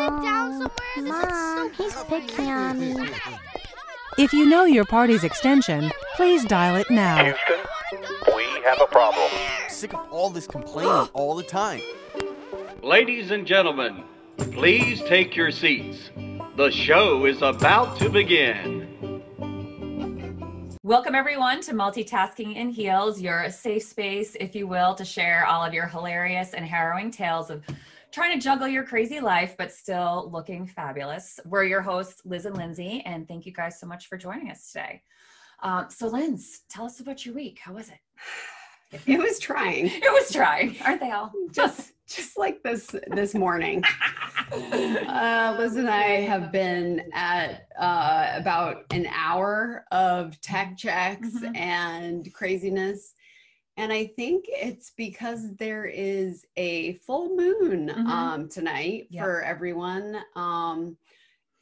sit down somewhere? Mom, so he's picking on me. If you know your party's extension, please dial it now. Houston, we have a problem. Sick of all this complaining all the time. Ladies and gentlemen, please take your seats. The show is about to begin. Welcome, everyone, to Multitasking in Heels, your safe space, if you will, to share all of your hilarious and harrowing tales of trying to juggle your crazy life, but still looking fabulous. We're your hosts, Liz and Lindsay, and thank you guys so much for joining us today. Um, so, Linz, tell us about your week. How was it? It was trying. It was trying, aren't they all? Just just like this this morning. Uh, Liz and I have been at uh, about an hour of tech checks Mhm. and craziness. And I think it's because there is a full moon Mhm. um, tonight Yep. for everyone. Um,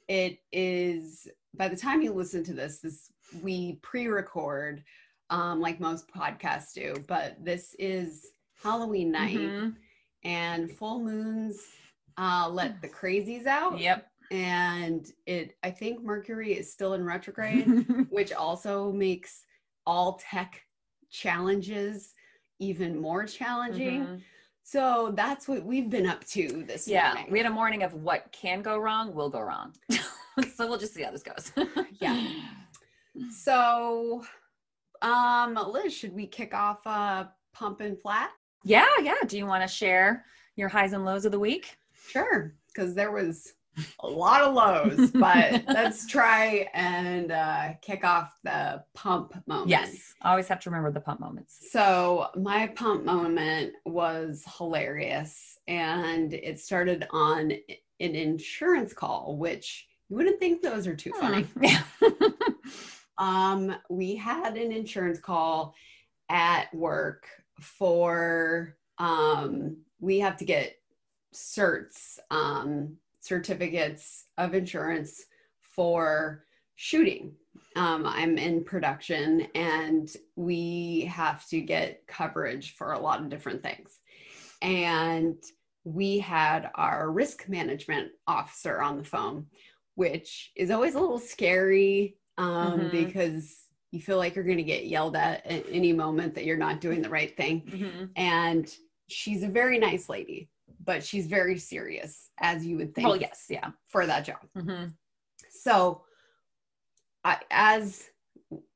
it is, by the time you listen to this, this we pre-record um, like most podcasts do, but this is Halloween night Mhm. and full moons uh, let the crazies out. Yep. And it, I think Mercury is still in retrograde, which also makes all tech challenges even more challenging. Mhm. So that's what we've been up to this Yeah, morning. we had a morning of what can go wrong will go wrong. so we'll just see how this goes. Yeah. So, um, Liz, should we kick off uh, Pump and Flat? Yeah, yeah. Do you want to share your highs and lows of the week? Sure, because there was a lot of lows, but let's try and uh, kick off the pump moment. Yes. Always have to remember the pump moments. So my pump moment was hilarious, and it started on an insurance call, which you wouldn't think those are too funny. Yeah. Um, we had an insurance call at work for um, we have to get certs, um, certificates of insurance for shooting. Um, I'm in production and we have to get coverage for a lot of different things. And we had our risk management officer on the phone, which is always a little scary um, Mhm. because you feel like you're going to get yelled at at any moment that you're not doing the right thing. Mhm. And she's a very nice lady, but she's very serious, as you would think Well, yes, yeah. for that job. Mhm. So, I, as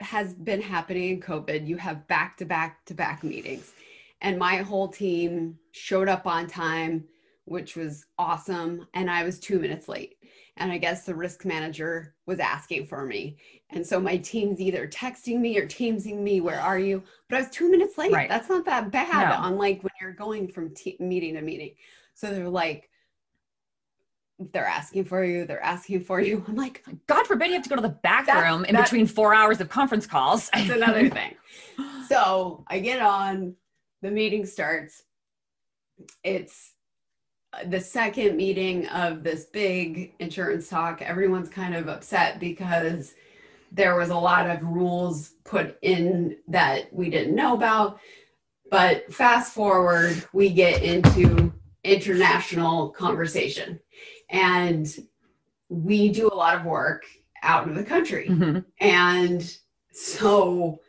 has been happening in COVID, you have back to back to back meetings. And my whole team showed up on time, which was awesome. And I was two minutes late. And I guess the risk manager was asking for me. And so my team's either texting me or teamsing me, where are you? But I was two minutes late. Right. That's not that bad, No. unlike when you're going from te- meeting to meeting. So they're like, they're asking for you, they're asking for you. I'm like, God forbid you have to go to the bathroom That- room in that- between four hours of conference calls. That's another thing. So I get on, the meeting starts. It's uh, the second meeting of this big insurance talk. Everyone's kind of upset because there was a lot of rules put in that we didn't know about. But fast forward, we get into international conversation. And we do a lot of work out in the country. Mhm. And so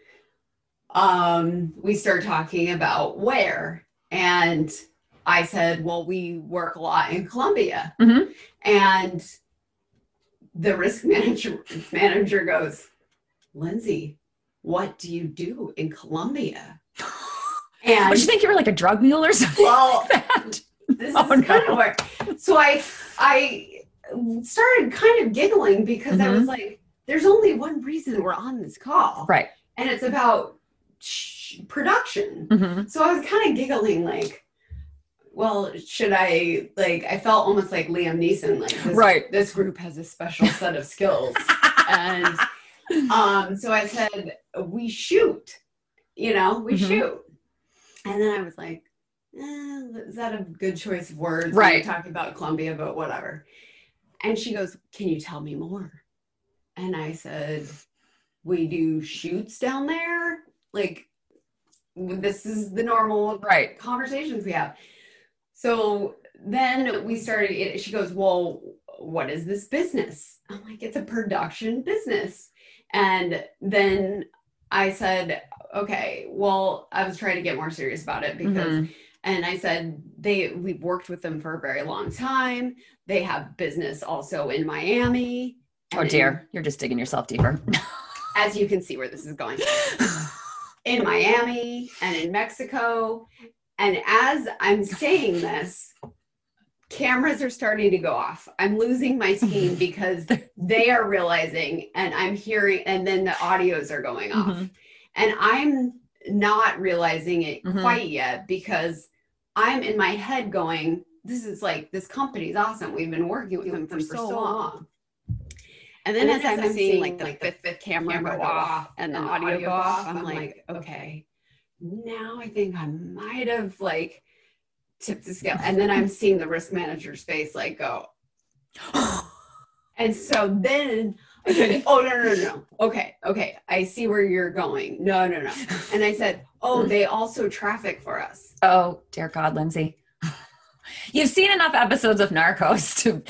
um, we start talking about where. And I said, well, we work a lot in Colombia. Mhm. And the risk manager manager goes, Lindsay, what do you do in Colombia? And Would you think you were like a drug mule or something Well, like? This Oh, is kind no. of where so i i started kind of giggling because i Mhm. was like there's only one reason we're on this call Right. and it's about sh- production Mhm. so i was kind of giggling like well should i like i felt almost like liam neeson like this, Right. this group has a special set of skills and um so i said we shoot you know we Mhm. shoot and then i was like eh, is that a good choice of words Right. talking about colombia but whatever and she goes can you tell me more and i said we do shoots down there like this is the normal Right. conversations we have so then we started, she goes, Well, what is this business? I'm like, It's a production business. And then I said, Okay, well, I was trying to get more serious about it because Mhm. And I said they we've worked with them for a very long time. They have business also in Miami. Oh dear, you're just digging yourself deeper. as you can see where this is going. In Miami and in Mexico. And as I'm saying this, cameras are starting to go off. I'm losing my team because they are realizing and I'm hearing and then the audios are going off. Mhm. And I'm not realizing it Mhm. quite yet because I'm in my head going, this is like, this company's awesome. We've been working with them for, so, long. And then, as, I'm, seeing like the fifth, fifth camera, go off and the audio go off, I'm like, okay, now I think I might have like tipped the scale. And then I'm seeing the risk manager's face like go. And so then I said, oh, no, no, no, no. Okay, okay. I see where you're going. No, no, no. And I said, oh, they also traffic for us. Oh, dear God, Lindsay. You've seen enough episodes of Narcos to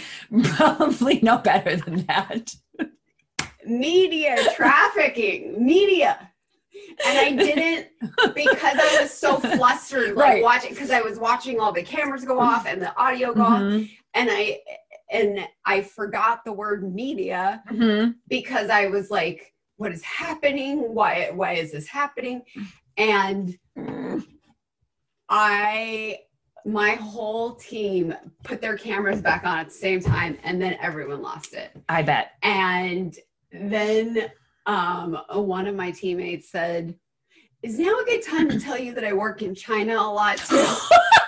probably know better than that. Media trafficking, media. And I didn't because I was so flustered, like Right. watching because I was watching all the cameras go off and the audio go off. Mhm. And I and I forgot the word media Mhm. because I was like, what is happening? Why why is this happening? And Mm. I my whole team put their cameras back on at the same time and then everyone lost it. I bet. And then um one of my teammates said, Is now a good time to tell you that I work in China a lot too?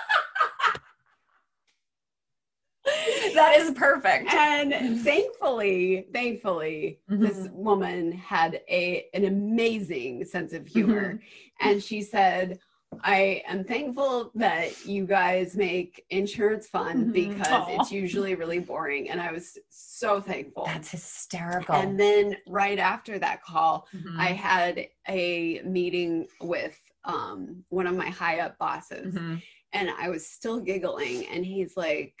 that is perfect. and thankfully, thankfully, this woman had a an amazing sense of humor. And she said, I am thankful that you guys make insurance fun Mhm. because Aw. it's usually really boring. And I was so thankful. That's hysterical. and then right after that call, Mhm. I had a meeting with um, one of my high up bosses, Mhm. and I was still giggling. And he's like,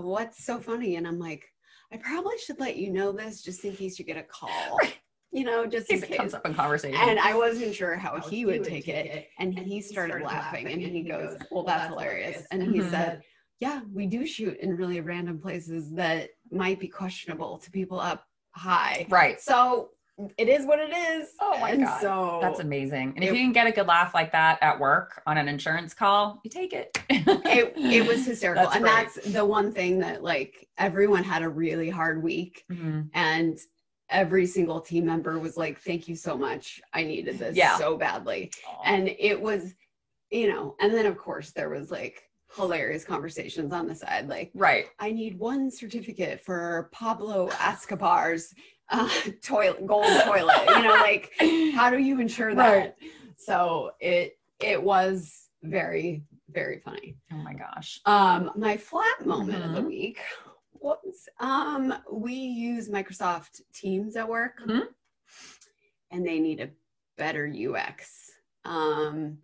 What's so funny? And I'm like, I probably should let you know this just in case you get a call, Right. you know, just in case it comes up in conversation. And I wasn't sure how he would take it. And he started laughing and he goes, Well, that's hilarious. And he Mhm. said, Yeah, we do shoot in really random places that might be questionable to people up high. right. So it is what it is. Oh my and God. So That's amazing. And if It- you can get a good laugh like that at work on an insurance call, you take it. it, it was hysterical. That's and great. that's the one thing that like everyone had a really hard week Mhm. and every single team member was like, Thank you so much. I needed this Yeah. so badly. and it was you know and then of course there was like hilarious conversations on the side like right. i need one certificate for pablo escobar's uh, toilet gold toilet you know like how do you ensure that Right. so it it was very very funny Oh my gosh. um my flat moment of the Mhm. week was um we use microsoft teams at work Mhm. and they need a better ux um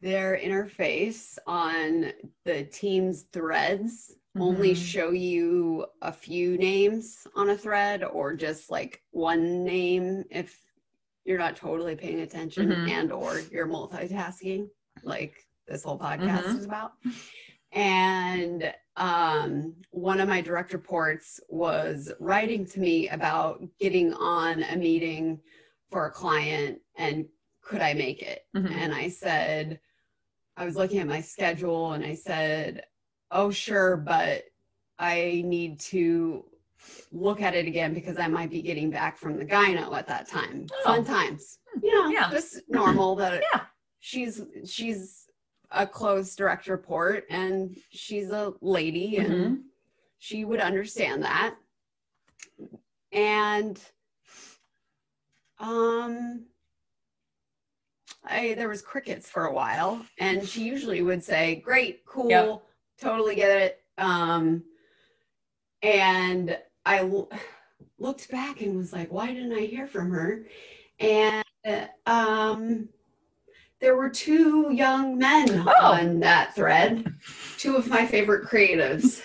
their interface on the teams threads only Mhm. show you a few names on a thread or just like one name if you're not totally paying attention Mhm. and or you're multitasking like this whole podcast Mhm. is about and um, one of my direct reports was writing to me about getting on a meeting for a client and could I make it? Mhm. And I said, I was looking at my schedule and I said, oh, sure, but I need to look at it again because I might be getting back from the gyno at that time. Fun Oh. times. You know, Yeah. just normal that Yeah. she's she's a close direct report and she's a lady and Mhm. she would understand that. And um I there was crickets for a while and she usually would say, "Great, cool, Yep. totally get it." Um and I looked back and was like, "Why didn't I hear from her?" And um there were two young men Oh. on that thread, two of my favorite creatives.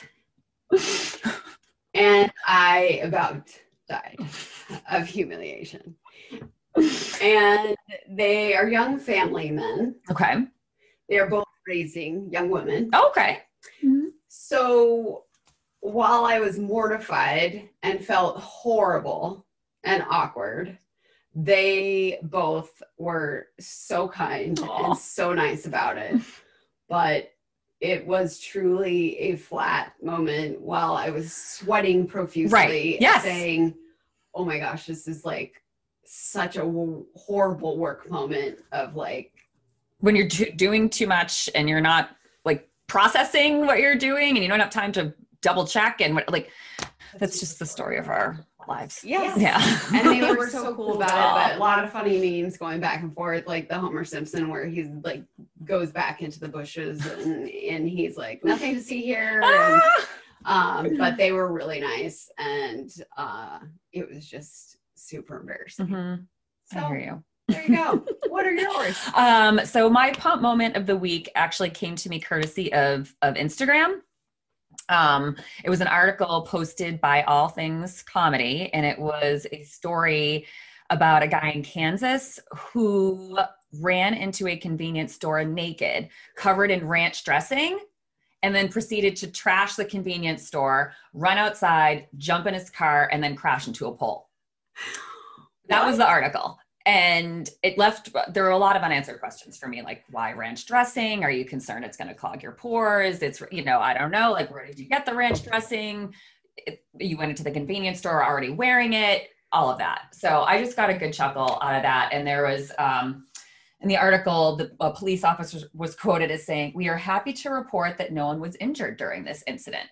and I about died of humiliation. And they are young family men. Okay. They are both raising young women. Okay. Mm-hmm. So while I was mortified and felt horrible and awkward, they both were so kind Aw. and so nice about it. But it was truly a flat moment while I was sweating profusely, Right. Yes. saying, "Oh my gosh, this is like such a w- horrible work moment of like When you're do- doing too much and you're not like processing what you're doing and you don't have time to double check and what, like, that's just the story of our lives. Yes. Yeah. and they were so cool about it. But a lot of funny memes going back and forth, like the Homer Simpson where he's like goes back into the bushes and and he's like nothing to see here. And, Ah! um, but they were really nice, and uh, it was just super embarrassing. Mhm. I So hear you. there you go. what are yours? Um, so my pump moment of the week actually came to me courtesy of of Instagram. Um, it was an article posted by All Things Comedy, and it was a story about a guy in Kansas who ran into a convenience store naked, covered in ranch dressing, and then proceeded to trash the convenience store, run outside, jump in his car, and then crash into a pole. That was the article. And it left, there were a lot of unanswered questions for me, like why ranch dressing? Are you concerned it's going to clog your pores? It's, you know, I don't know. Like, where did you get the ranch dressing? It, you went into the convenience store already wearing it, all of that. So I just got a good chuckle out of that. And there was, um, in the article, the a police officer was quoted as saying, We are happy to report that no one was injured during this incident.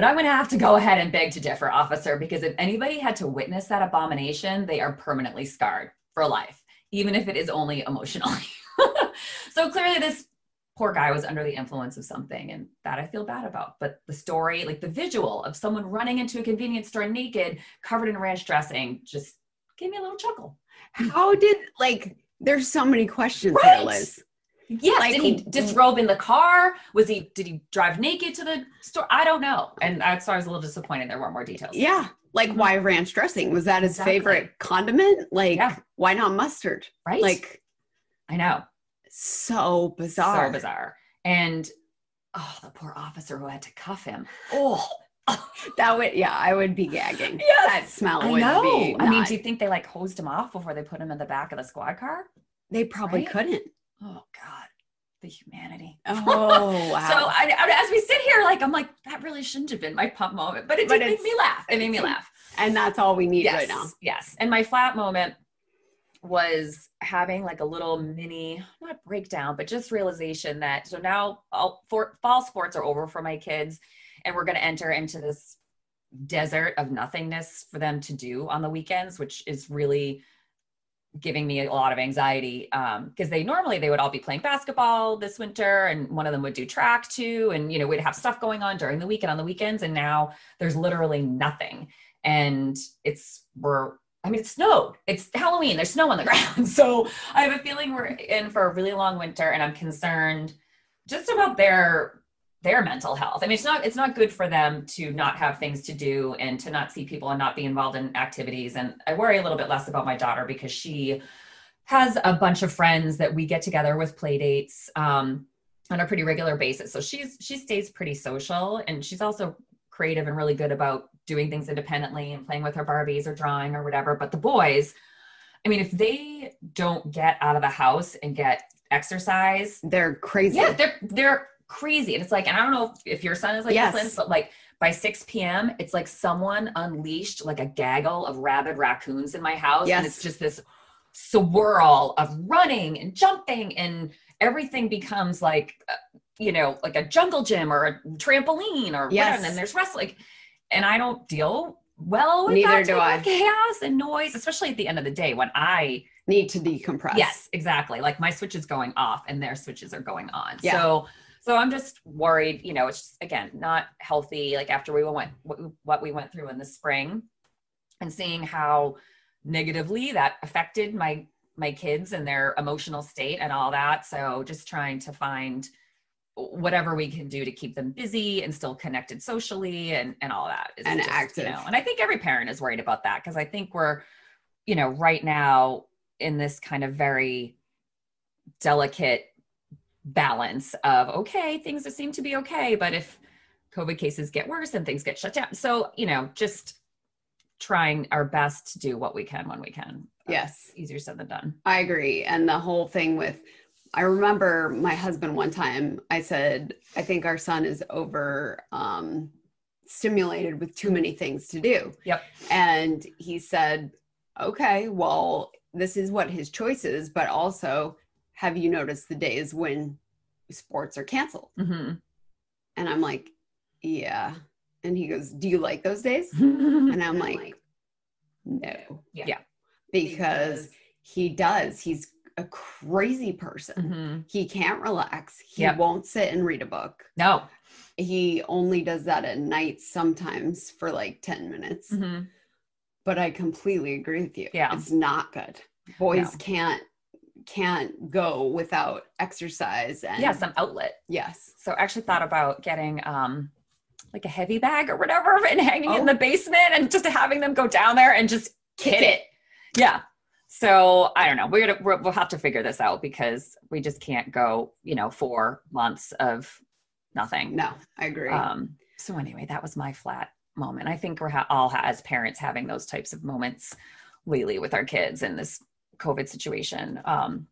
But I'm going to have to go ahead and beg to differ, officer, because if anybody had to witness that abomination, they are permanently scarred for life, even if it is only emotionally. so clearly, this poor guy was under the influence of something, and that I feel bad about. But the story, like the visual of someone running into a convenience store naked, covered in ranch dressing, just gave me a little chuckle. How did like? There's so many questions Right. Yes. Like- did he disrobe mm. in the car? Was he? Did he drive naked to the store? I don't know. And that's why I was a little disappointed. There weren't more details. Yeah. Like why mm-hmm. ranch dressing? Was that his Exactly. favorite condiment? Like Yeah. why not mustard? Right. Like I know. so bizarre. So bizarre. And oh, the poor officer who had to cuff him. Oh, That would yeah, I would be gagging. Yes. That smell I would know. be. I mean, do you think they like hosed him off before they put him in the back of the squad car? they probably right? couldn't. Oh God, the humanity. Oh wow. So I, I- as we sit here, like I'm like that really shouldn't have been my pump moment, but it But did make me laugh. It made me laugh. and that's all we need yes, right now. Yes. And my flat moment was having like a little mini, not breakdown, but just realization that so now all for, fall sports are over for my kids and we're going to enter into this desert of nothingness for them to do on the weekends, which is really giving me a lot of anxiety um, because they normally they would all be playing basketball this winter and one of them would do track too and you know we'd have stuff going on during the week and on the weekends and now there's literally nothing and it's we're I mean, it snowed. It's Halloween. There's snow on the ground. So I have a feeling we're in for a really long winter, and I'm concerned just about their their mental health. I mean, it's not it's not good for them to not have things to do and to not see people and not be involved in activities. And I worry a little bit less about my daughter because she has a bunch of friends that we get together with play dates um, on a pretty regular basis. So she's she stays pretty social, and she's also creative and really good about doing things independently and playing with her Barbies or drawing or whatever. But the boys, I mean, if they don't get out of the house and get exercise, They're crazy. yeah, they're they're crazy. And it's like, and I don't know if, if your son is like Yes. this, Lynn, but like by 6 p.m., it's like someone unleashed like a gaggle of rabid raccoons in my house. And it's just this swirl of running and jumping and everything becomes like uh, you know like a jungle gym or a trampoline or Yes. whatever and then there's wrestling and i don't deal well with Neither that do I. of chaos and noise especially at the end of the day when i Need to decompress. yes exactly like my switch is going off and their switches are going on Yeah. so so i'm just worried you know it's just again not healthy like after we went what, what we went through in the spring and seeing how negatively that affected my my kids and their emotional state and all that. So just trying to find whatever we can do to keep them busy and still connected socially and and all that is And just, active. You know, and I think every parent is worried about that because I think we're, you know, right now in this kind of very delicate balance of okay, things that seem to be okay, but if COVID cases get worse and things get shut down, so you know, just trying our best to do what we can when we can. Yes. easier said than done. I agree. And the whole thing with, I remember my husband one time, I said, I think our son is over um, stimulated with too many things to do. Yep. And he said, okay, well, this is what his choice is, but also, have you noticed the days when sports are canceled? hmm And I'm like, yeah. And he goes, do you like those days? And I'm like, no. Yeah. Because he does. He's a crazy person. hmm He can't relax. He Yep. won't sit and read a book. No. He only does that at night sometimes for like 10 minutes. hmm But I completely agree with you. Yeah. It's not good. Boys No. can't can't go without exercise and Yeah, some outlet. yes. So I actually thought about getting um like a heavy bag or whatever and hanging it in Oh. the basement and just having them go down there and just hit it. Yeah. So I don't know. We're gonna we're, we'll have to figure this out because we just can't go, you know, four months of nothing. No, I agree. Um, so anyway, that was my flat moment. I think we're ha- all ha- as parents having those types of moments lately with our kids and this COVID situation. Um,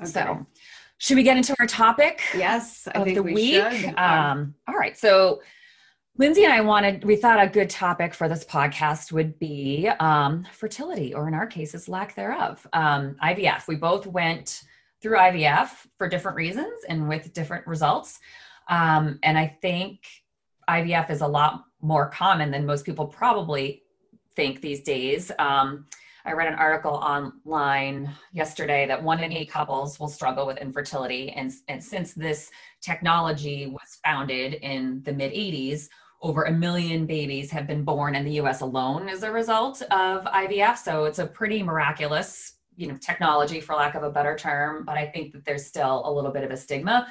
Okay. So should we get into our topic? yes, I of think the we week. Um, all right. So Lindsay and I wanted, we thought a good topic for this podcast would be um, fertility, or in our cases, lack thereof. Um, IVF. We both went through IVF for different reasons and with different results. Um, and I think IVF is a lot more common than most people probably think these days. I read an article online yesterday that one in eight couples will struggle with infertility. And, and since this technology was founded in the mid 80s, over a million babies have been born in the US alone as a result of IVF. So it's a pretty miraculous, you know, technology for lack of a better term. But I think that there's still a little bit of a stigma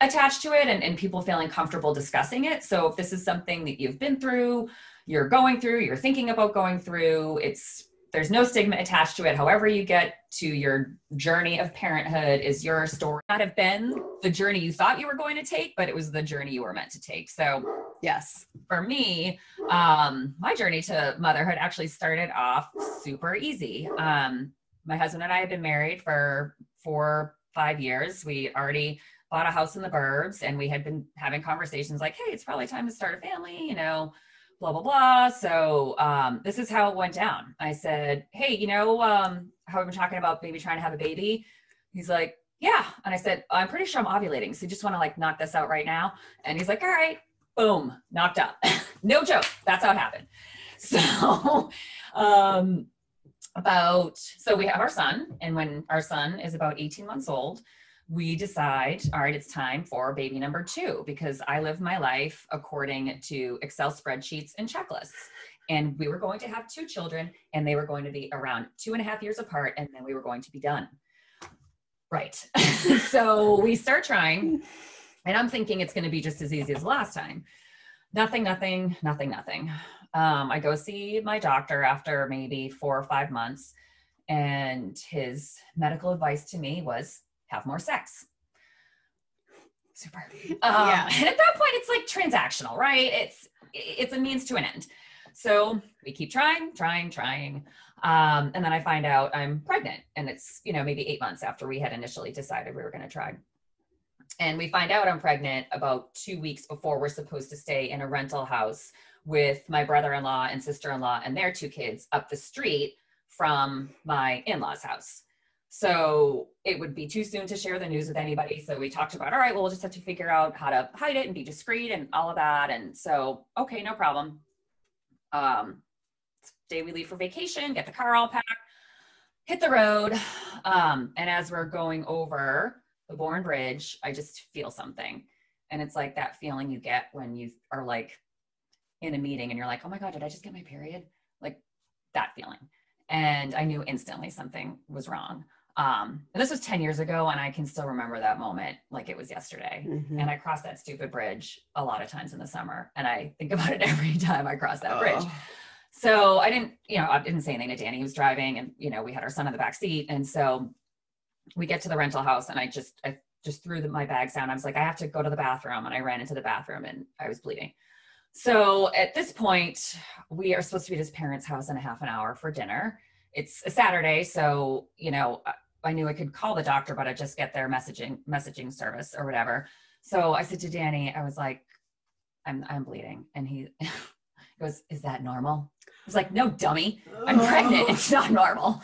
attached to it and, and people feeling comfortable discussing it. So if this is something that you've been through, you're going through, you're thinking about going through, it's there's no stigma attached to it. However, you get to your journey of parenthood is your story. Not have been the journey you thought you were going to take, but it was the journey you were meant to take. So yes. for me, um, my journey to motherhood actually started off super easy. Um, my husband and I have been married for four, five years. We already bought a house in the burbs and we had been having conversations like, hey, it's probably time to start a family, you know, blah, blah, blah. So um, this is how it went down. I said, hey, you know, um, how we've been talking about maybe trying to have a baby. He's like, yeah. And I said, I'm pretty sure I'm ovulating. So you just want to like knock this out right now. And he's like, all right, boom, knocked up. no joke. That's how it happened. So, um, about, so we have our son. And when our son is about 18 months old, we decide, all right, it's time for baby number two because I live my life according to Excel spreadsheets and checklists. And we were going to have two children, and they were going to be around two and a half years apart, and then we were going to be done. Right. so we start trying, and I'm thinking it's going to be just as easy as last time. Nothing, nothing, nothing, nothing. Um, I go see my doctor after maybe four or five months, and his medical advice to me was have more sex. Super. Um, Yeah. And at that point, it's like transactional, right? It's it's a means to an end. So we keep trying, trying, trying. Um, and then I find out I'm pregnant, and it's you know maybe eight months after we had initially decided we were going to try. And we find out I'm pregnant about two weeks before we're supposed to stay in a rental house with my brother-in-law and sister-in-law and their two kids up the street from my in-laws house. So it would be too soon to share the news with anybody. So we talked about, all right, well, we'll just have to figure out how to hide it and be discreet and all of that. And so, okay, no problem. Um, day we leave for vacation, get the car all packed, hit the road. Um, and as we're going over the Bourne Bridge, I just feel something. And it's like that feeling you get when you are like in a meeting and you're like, oh my God, did I just get my period? Like that feeling. And I knew instantly something was wrong. Um, and this was 10 years ago, and I can still remember that moment like it was yesterday. Mhm. And I crossed that stupid bridge a lot of times in the summer, and I think about it every time I cross that bridge. Oh. So I didn't, you know, I didn't say anything to Danny. He was driving, and you know, we had our son in the back seat, and so we get to the rental house, and I just, I just threw the, my bags down. I was like, I have to go to the bathroom, and I ran into the bathroom, and I was bleeding. So at this point, we are supposed to be at his parents' house in a half an hour for dinner. It's a Saturday, so you know, I- I knew I could call the doctor, but I just get their messaging messaging service or whatever. So I said to Danny, I was like, I'm I'm bleeding, and he goes, "Is that normal?" I was like, "No, dummy, I'm pregnant. It's not normal."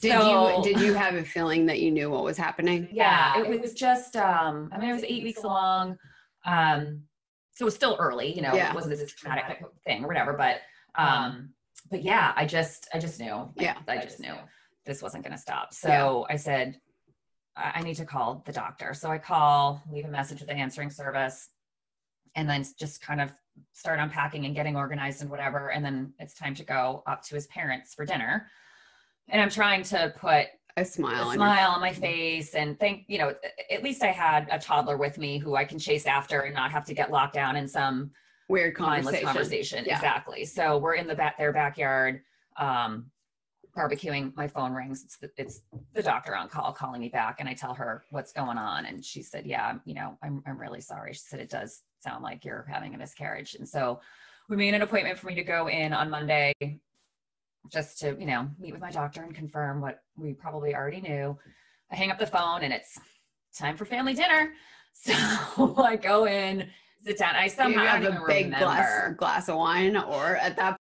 Did So- you did you have a feeling that you knew what was happening? yeah, it was just um I mean it was eight weeks long. Um so it was still early, you know, Yeah. it wasn't this traumatic thing or whatever, but um but yeah, I just I just knew. Like, Yeah. I just knew this wasn't gonna stop. So I said, I I need to call the doctor. So I call, leave a message with the answering service, and then just kind of start unpacking and getting organized and whatever. And then it's time to go up to his parents for dinner. And I'm trying to put A smile. a on smile on my face and think you know at least i had a toddler with me who i can chase after and not have to get locked down in some weird conversation. conversation Yeah. exactly so we're in the back their backyard um barbecuing my phone rings. It's the, it's the doctor on call calling me back and i tell her what's going on and she said yeah you know i'm, I'm really sorry. She said it does sound like you're having a miscarriage. And so we made an appointment for me to go in on monday just to you know meet with my doctor and confirm what we probably already knew. I hang up the phone and it's time for family dinner. So i go in sit down. I somehow have a big glass glass of wine, or at that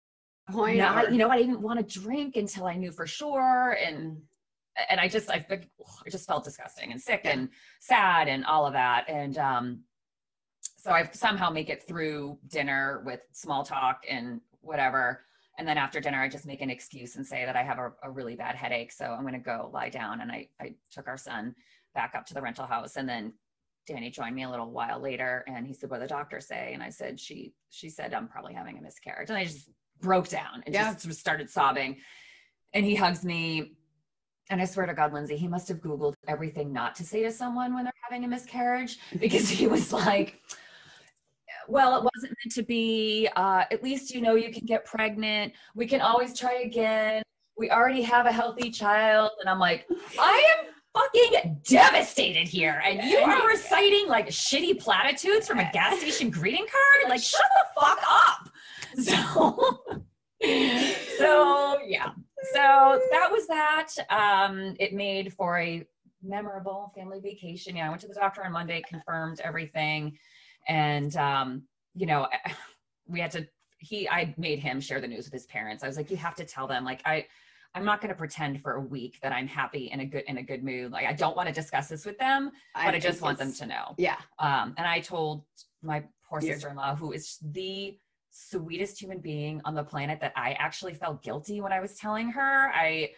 point, No, or- you know, I didn't want to drink until I knew for sure, and and I just I, I just felt disgusting and sick Yeah. and sad and all of that, and um, so I somehow make it through dinner with small talk and whatever, and then after dinner I just make an excuse and say that I have a, a really bad headache, so I'm going to go lie down, and I I took our son back up to the rental house, and then Danny joined me a little while later, and he said, "What did the doctor say?" And I said, "She she said I'm probably having a miscarriage," and I just broke down and Yeah. just started sobbing. And he hugs me. And I swear to God, Lindsay, he must have Googled everything not to say to someone when they're having a miscarriage because he was like, well, it wasn't meant to be. Uh, at least you know you can get pregnant. We can always try again. We already have a healthy child. And I'm like, I am fucking devastated here. And you are reciting like shitty platitudes from a gas station greeting card? Like, shut the fuck up. So, so yeah. So that was that. Um, it made for a memorable family vacation. Yeah, I went to the doctor on Monday, confirmed everything. And um, you know, we had to he I made him share the news with his parents. I was like, you have to tell them, like, I I'm not going to pretend for a week that I'm happy in a good in a good mood. Like I don't want to discuss this with them, but I, think just want them to know. Yeah, Um, and I told my poor sister-in-law, who is the sweetest human being on the planet, that I actually felt guilty when I was telling her. I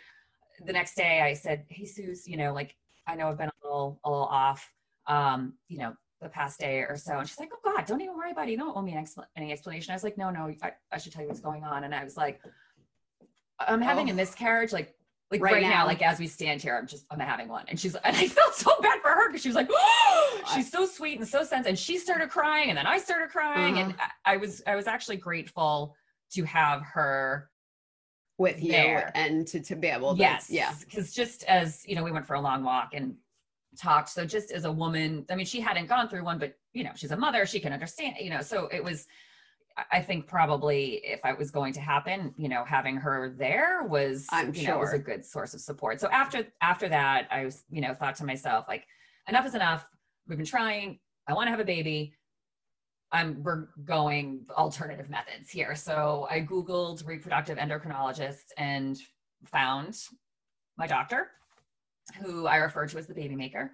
the next day I said, "Hey, Suze, you know, like I know I've been a little a little off, um, you know, the past day or so." And she's like, "Oh God, don't even worry about it. You don't owe me an expl- any explanation." I was like, "No, no, I, I should tell you what's going on." And I was like, "I'm having a Oh. miscarriage, like." Like Right right, now, now. like as we stand here, I'm just I'm having one, and she's and I felt so bad for her because she was like, oh, she's so sweet and so sensitive, and she started crying, and then I started crying, and Uh-huh. I, I was I was actually grateful to have her with you There. and to, to be able to, yes yeah, because just as you know we went for a long walk and talked so just as a woman i mean she hadn't gone through one but you know she's a mother she can understand you know so it was I- i think probably if it was going to happen you know having her there was I'm you know was a good source of support. So after after that i was you know thought to myself like enough is enough. We've been trying. I want to have a baby. I'm we're going alternative methods here. So I Googled reproductive endocrinologists and found my doctor, who I refer to as the baby maker,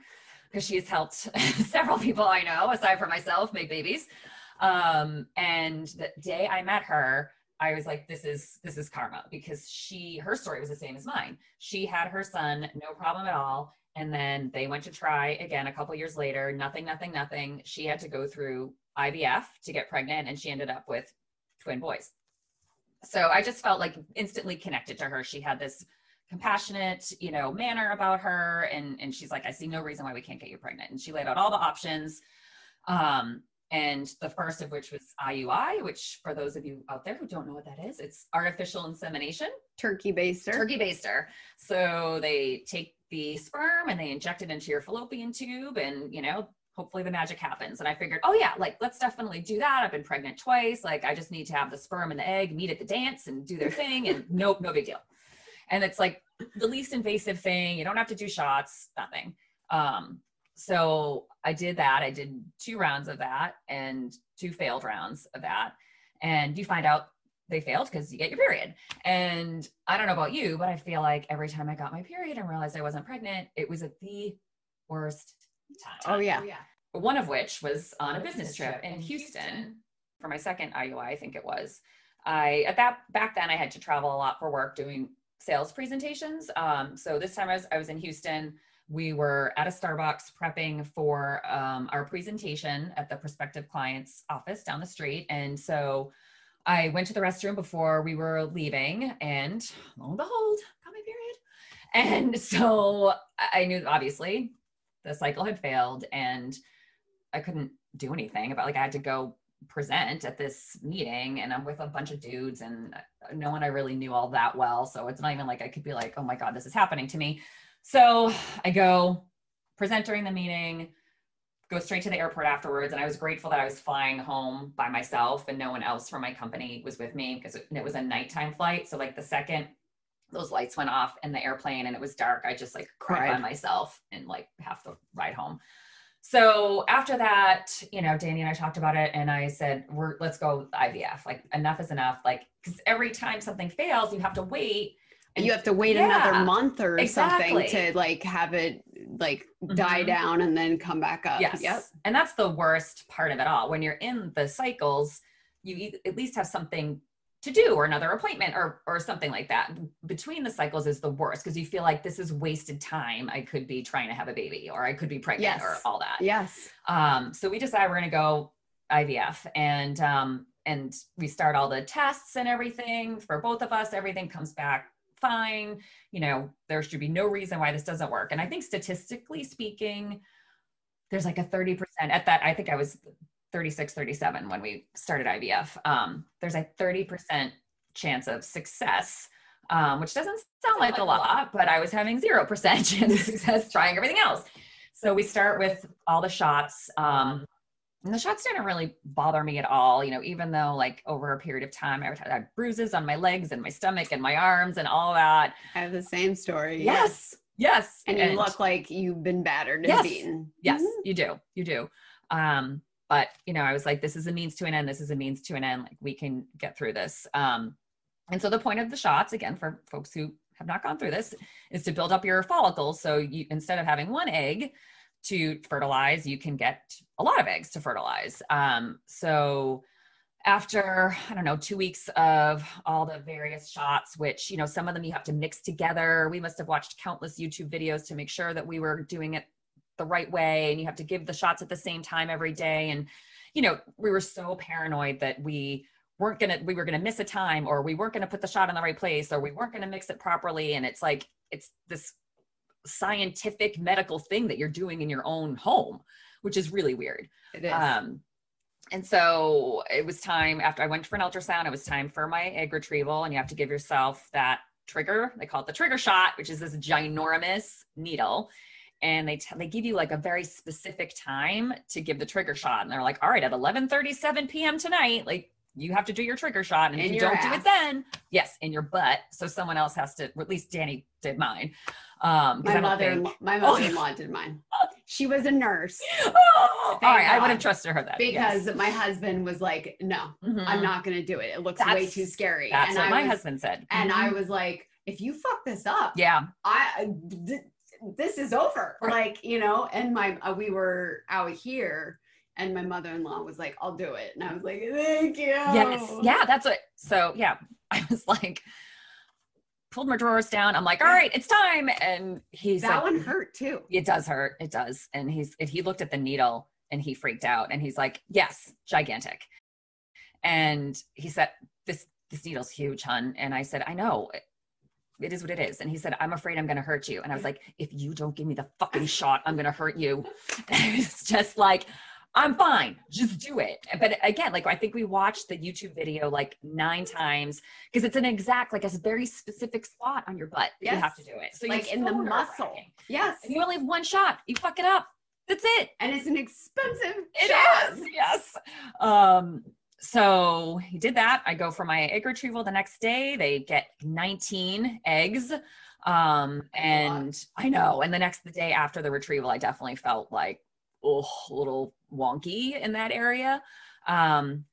because she's helped several people I know, aside from myself, make babies. Um, and the day I met her, I was like, this is this is karma because she her story was the same as mine. She had her son, no problem at all. And then they went to try again a couple years later, nothing, nothing, nothing. She had to go through IVF to get pregnant and she ended up with twin boys. So I just felt like instantly connected to her. She had this compassionate, you know, manner about her. And and she's like, I see no reason why we can't get you pregnant. And she laid out all the options. Um, and the first of which was IUI, which for those of you out there who don't know what that is, it's artificial insemination, Turkey baster. turkey baster. So they take the sperm and they inject it into your fallopian tube, and you know, hopefully the magic happens. And I figured, oh yeah, like let's definitely do that. I've been pregnant twice. Like I just need to have the sperm and the egg meet at the dance and do their thing, and nope, no big deal. And it's like the least invasive thing. You don't have to do shots, nothing. Um, so I did that. I did two rounds of that and two failed rounds of that. And you find out they failed because you get your period. And I don't know about you, but I feel like every time I got my period and realized I wasn't pregnant, it was at the worst time. Oh yeah. One of which was on a business trip in Houston for my second IUI, I think it was. I at that back then I had to travel a lot for work doing sales presentations. Um, so this time I was I was in Houston we were at a Starbucks prepping for um, our presentation at the prospective client's office down the street. And so I went to the restroom before we were leaving, and lo and behold, got my period. And so I knew obviously the cycle had failed, and I couldn't do anything about like I had to go present at this meeting and I'm with a bunch of dudes and no one I really knew all that well. So it's not even like I could be like, oh my God, this is happening to me. So I go present during the meeting, go straight to the airport afterwards. And I was grateful that I was flying home by myself and no one else from my company was with me because it, it was a nighttime flight. So like the second those lights went off in the airplane and it was dark, I just like cried by myself and like half the ride home. So after that, you know, Danny and I talked about it and I said, we're let's go IVF. Like enough is enough. Like, because every time something fails, you have to wait. And- you have to wait Yeah, another month or exactly. something to like have it like die Mhm. down and then come back up. Yes. Yep. And that's the worst part of it all. When you're in the cycles, you at least have something to do or another appointment or or something like that. Between the cycles is the worst because you feel like this is wasted time. I could be trying to have a baby or I could be pregnant or all that. Yes. Um, so we decided we're gonna go IVF and um, and we start all the tests and everything for both of us. Everything comes back fine. You know, there should be no reason why this doesn't work. And I think statistically speaking, there's like a 30% at that. I think I was 36, 37 when we started IVF. Um, there's a 30% chance of success. Um, which doesn't sound like a lot, but I was having 0% chance of success trying everything else. So we start with all the shots. Um, and the shots didn't really bother me at all, you know, even though like over a period of time I would have had bruises on my legs and my stomach and my arms and all that. I have the same story. Yes. Yes. And you look like you've been battered and Yes. beaten. Yes, Mhm. you do. You do. Um, but you know, I was like, this is a means to an end. This is a means to an end. Like we can get through this. Um, and so the point of the shots, again, for folks who have not gone through this, is to build up your follicles. So you instead of having one egg to fertilize, you can get a lot of eggs to fertilize. Um, so after I don't know two weeks of all the various shots, which you know some of them you have to mix together. We must have watched countless YouTube videos to make sure that we were doing it the right way, and you have to give the shots at the same time every day. And you know we were so paranoid that we weren't gonna we were gonna miss a time, or we weren't gonna put the shot in the right place, or we weren't gonna mix it properly. And it's like it's this scientific medical thing that you're doing in your own home, which is really weird. It is. Um, and so it was time after I went for an ultrasound, it was time for my egg retrieval, and you have to give yourself that trigger. They call it the trigger shot, which is this ginormous needle. And they, t- they give you like a very specific time to give the trigger shot. And they're like, all right, at 11:37 p.m. tonight, like you have to do your trigger shot. And In if you don't do it then, yes, in your butt. So someone else has to, or at least Danny did mine. Um, my I mother, think- my Oh. mother-in-law did mine. She was a nurse Oh, all right, I wouldn't have trusted her that because yes. my husband was like, "No, Mhm. I'm not going to do it. It looks way too scary." That's and what I my was, husband said. And I Mhm. was like, "If you fuck this up, yeah, I th- this is over." Right. Like you know. And my uh, we were out here, and my mother-in-law was like, "I'll do it," and I was like, "Thank you." yes, yeah, that's what. So yeah, I was like, pulled my drawers down. I'm like, all right, it's time. And he's that like, one hurt too. It does hurt. It does. And he's if he looked at the needle and he freaked out and he's like, yes, gigantic. And he said, this this needle's huge, hun. And I said, I know. it is what it is. And he said, I'm afraid I'm going to hurt you. And I was like, if you don't give me the fucking shot, I'm going to hurt you. it's just like, I'm fine. Just do it. But again, like I think we watched the YouTube video like nine times because it's an exact, like a very specific spot on your butt. that You have to do it. So like in the muscle. Yes. And you only have one shot. You fuck it up. That's it. And it's an expensive It shot. is, yes. Um, so he did that. I go for my egg retrieval the next day. They get 19 eggs. Um, and I know. And the next the day after the retrieval, I definitely felt like oh, a little wonky in that area. Um,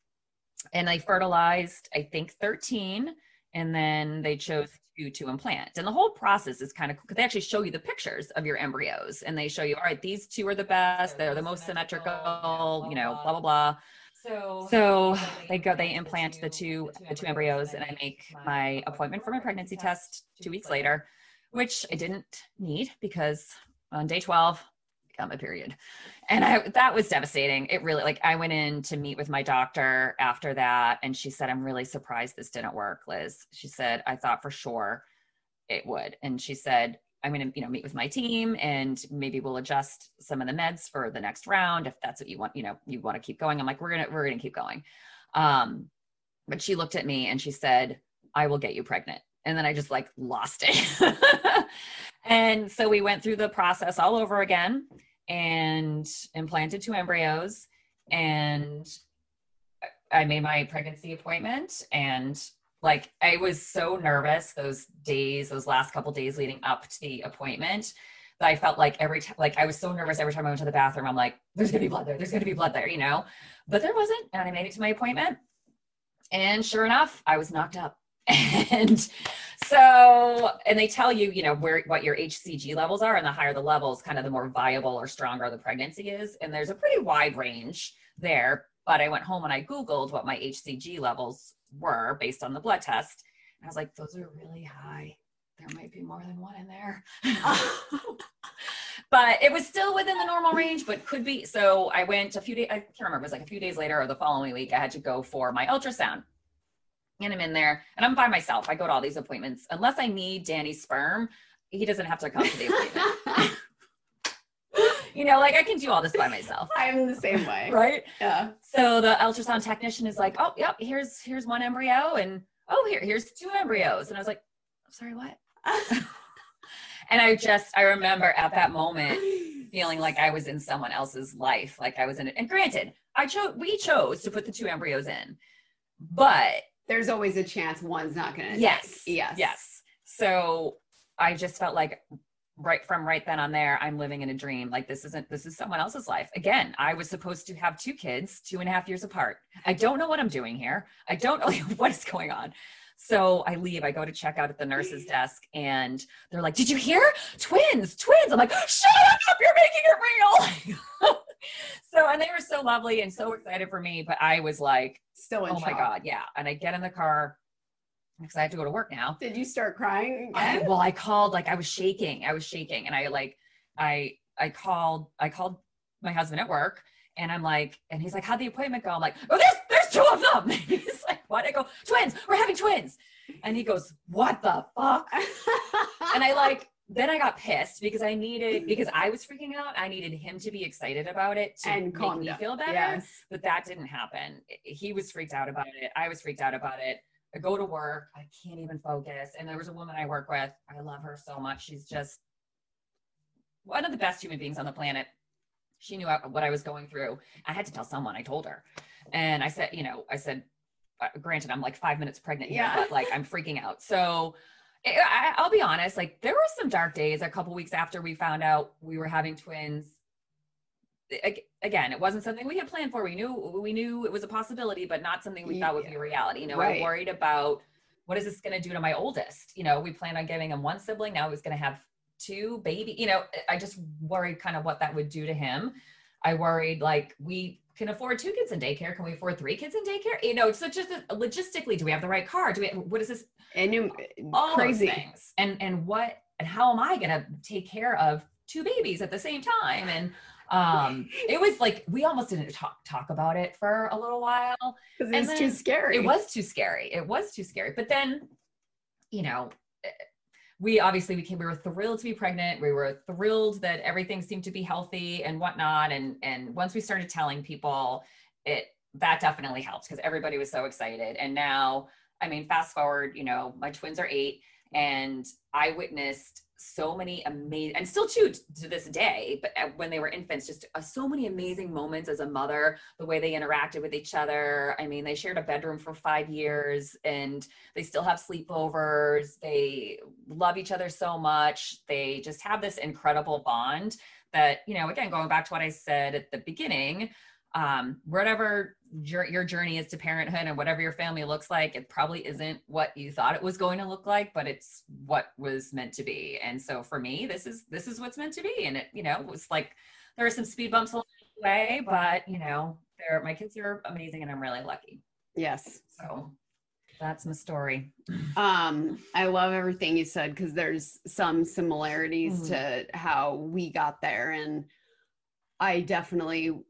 and I fertilized, I think, 13, and then they chose to to implant. And the whole process is kind of cool because they actually show you the pictures of your embryos and they show you, all right, these two are the best, they're the most symmetrical, you know, blah blah blah. So, So they go, they implant the two, the two embryos, and I make my appointment for my pregnancy test two weeks later, which I didn't need because on day 12, Got my period. And I, that was devastating. It really, like, I went in to meet with my doctor after that, and she said, I'm really surprised this didn't work, Liz. She said, I thought for sure it would. And she said, I'm going to, you know, meet with my team and maybe we'll adjust some of the meds for the next round if that's what you want, you know, you want to keep going. I'm like, we're going to, we're going to keep going. Um, but she looked at me and she said, I will get you pregnant. And then I just like lost it. and so we went through the process all over again and implanted two embryos and I made my pregnancy appointment and like I was so nervous those days, those last couple days leading up to the appointment that I felt like every time, like I was so nervous every time I went to the bathroom. I'm like, there's gonna be blood there, there's gonna be blood there, you know? But there wasn't. And I made it to my appointment. And sure enough, I was knocked up. and so, and they tell you, you know, where what your HCG levels are, and the higher the levels, kind of the more viable or stronger the pregnancy is. And there's a pretty wide range there. But I went home and I Googled what my HCG levels were based on the blood test. And I was like, those are really high. There might be more than one in there. but it was still within the normal range, but could be. So I went a few days, I can't remember, it was like a few days later or the following week, I had to go for my ultrasound. And I'm in there and I'm by myself. I go to all these appointments. Unless I need Danny's sperm, he doesn't have to come to the appointment. you know, like I can do all this by myself. I'm the same way. Right. Yeah. So the ultrasound technician is like, "Oh, yep, here's here's one embryo, and oh, here here's two embryos." And I was like, "Sorry, what?" And I just I remember at that moment feeling like I was in someone else's life, like I was in it. And granted, I chose we chose to put the two embryos in, but There's always a chance one's not gonna. yes, Yes. yes. So I just felt like right from right then on there, I'm living in a dream. Like this isn't this is someone else's life. Again, I was supposed to have two kids, two and a half years apart. I don't know what I'm doing here. I don't know what is going on. So I leave. I go to check out at the nurse's desk, and they're like, "Did you hear? Twins, twins!" I'm like, "Shut up! You're making it real." so, and they were so lovely and so excited for me, but I was like, Still in "Oh my god, yeah!" And I get in the car because I have to go to work now. Did you start crying I, well, I called like I was shaking. I was shaking, and I like I I called I called my husband at work, and I'm like, and he's like, "How'd the appointment go?" I'm like, "Oh, there's there's two of them." he's like, "What?" I go, "Twins. We're having twins," and he goes, "What the fuck?" and I like then I got pissed because I needed because I was freaking out. I needed him to be excited about it to and make me down. feel better Yes. but that didn't happen. He was freaked out about it. I was freaked out about it. I go to work, I can't even focus. And there was a woman I work with. I love her so much. She's just one of the best human beings on the planet. She knew what I was going through. I had to tell someone. I told her, and I said, you know, I said, uh, granted, I'm like five minutes pregnant here, Yeah. but like I'm freaking out. So I, I'll be honest, like there were some dark days a couple weeks after we found out we were having twins. Ag- Again, it wasn't something we had planned for. We knew we knew it was a possibility, but not something we thought would be a reality. You know, Right. I worried about what is this going to do to my oldest? You know, we planned on giving him one sibling. Now he's going to have two baby. You know, I just worried kind of what that would do to him. I worried like we can afford two kids in daycare. Can we afford three kids in daycare? You know, so just logistically, do we have the right car? Do we? What is this? And you, all crazy. those things and and what and how am i going to take care of two babies at the same time and um it was like we almost didn't talk talk about it for a little while Because it's too scary. it was too scary it was too scary but then you know we obviously became we were thrilled to be pregnant. We were thrilled that everything seemed to be healthy and whatnot. And and once we started telling people it that definitely helped because everybody was so excited. And now i mean fast forward you know my twins are eight and i witnessed so many amazing and still too to this day but uh, when they were infants just uh, so many amazing moments as a mother the way they interacted with each other. I mean they shared a bedroom for five years and they still have sleepovers. They love each other so much. They just have this incredible bond that you know again going back to what i said at the beginning um, whatever your, your journey is to parenthood and whatever your family looks like, it probably isn't what you thought it was going to look like, but it's what was meant to be. And so for me, this is this is what's meant to be. And it, you know, was like there are some speed bumps along the way, but you know, they're my kids are amazing and I'm really lucky. Yes. So that's my story. Um, I love everything you said because there's some similarities Mhm. to how we got there, and I definitely,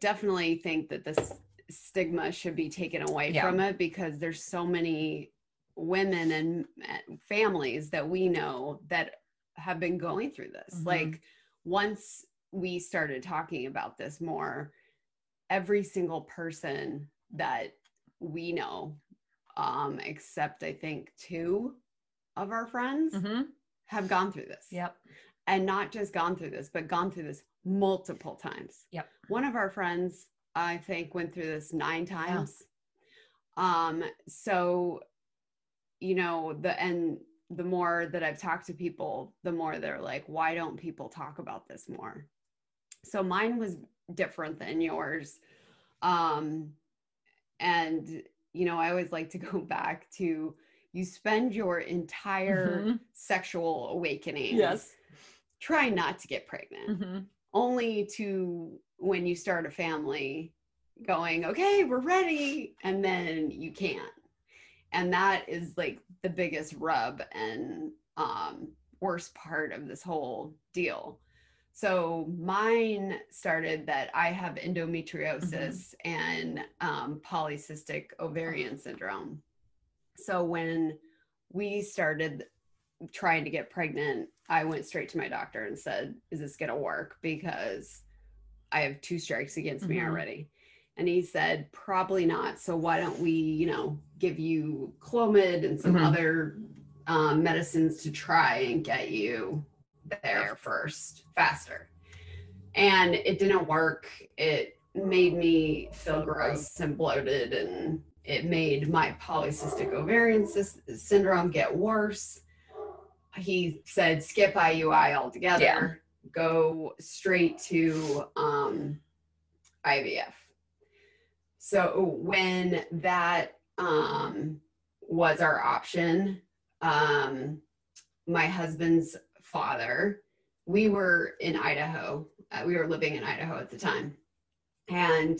definitely think that this stigma should be taken away Yeah. from it because there's so many women and families that we know that have been going through this. Mhm. Like once we started talking about this more, every single person that we know, um, except I think two of our friends Mm-hmm. have gone through this. Yep. And not just gone through this, but gone through this multiple times. Yep. One of our friends, I think, went through this nine times. Um, so you know, the and the more that I've talked to people, the more they're like, why don't people talk about this more? So mine was different than yours. Um, and, you know, I always like to go back to you spend your entire Mhm. sexual awakening Yes. trying not to get pregnant, Mm-hmm. Only to when you start a family going, okay, we're ready, and then you can't. And that is like the biggest rub and um, worst part of this whole deal. So mine started that I have endometriosis and um, polycystic ovarian syndrome. So when we started trying to get pregnant, I went straight to my doctor and said, Is this going to work? Because I have two strikes against me Mhm. already. And he said, Probably not. So why don't we, you know, give you Clomid and some Mhm. other um, medicines to try and get you there first, faster. And it didn't work. It made me feel gross and bloated, and it made my polycystic ovarian sys- syndrome get worse. He said, skip IUI altogether, Yeah. go straight to um, IVF. So when that um, was our option, um, my husband's father, we were in Idaho. Uh, we were living in Idaho at the time. And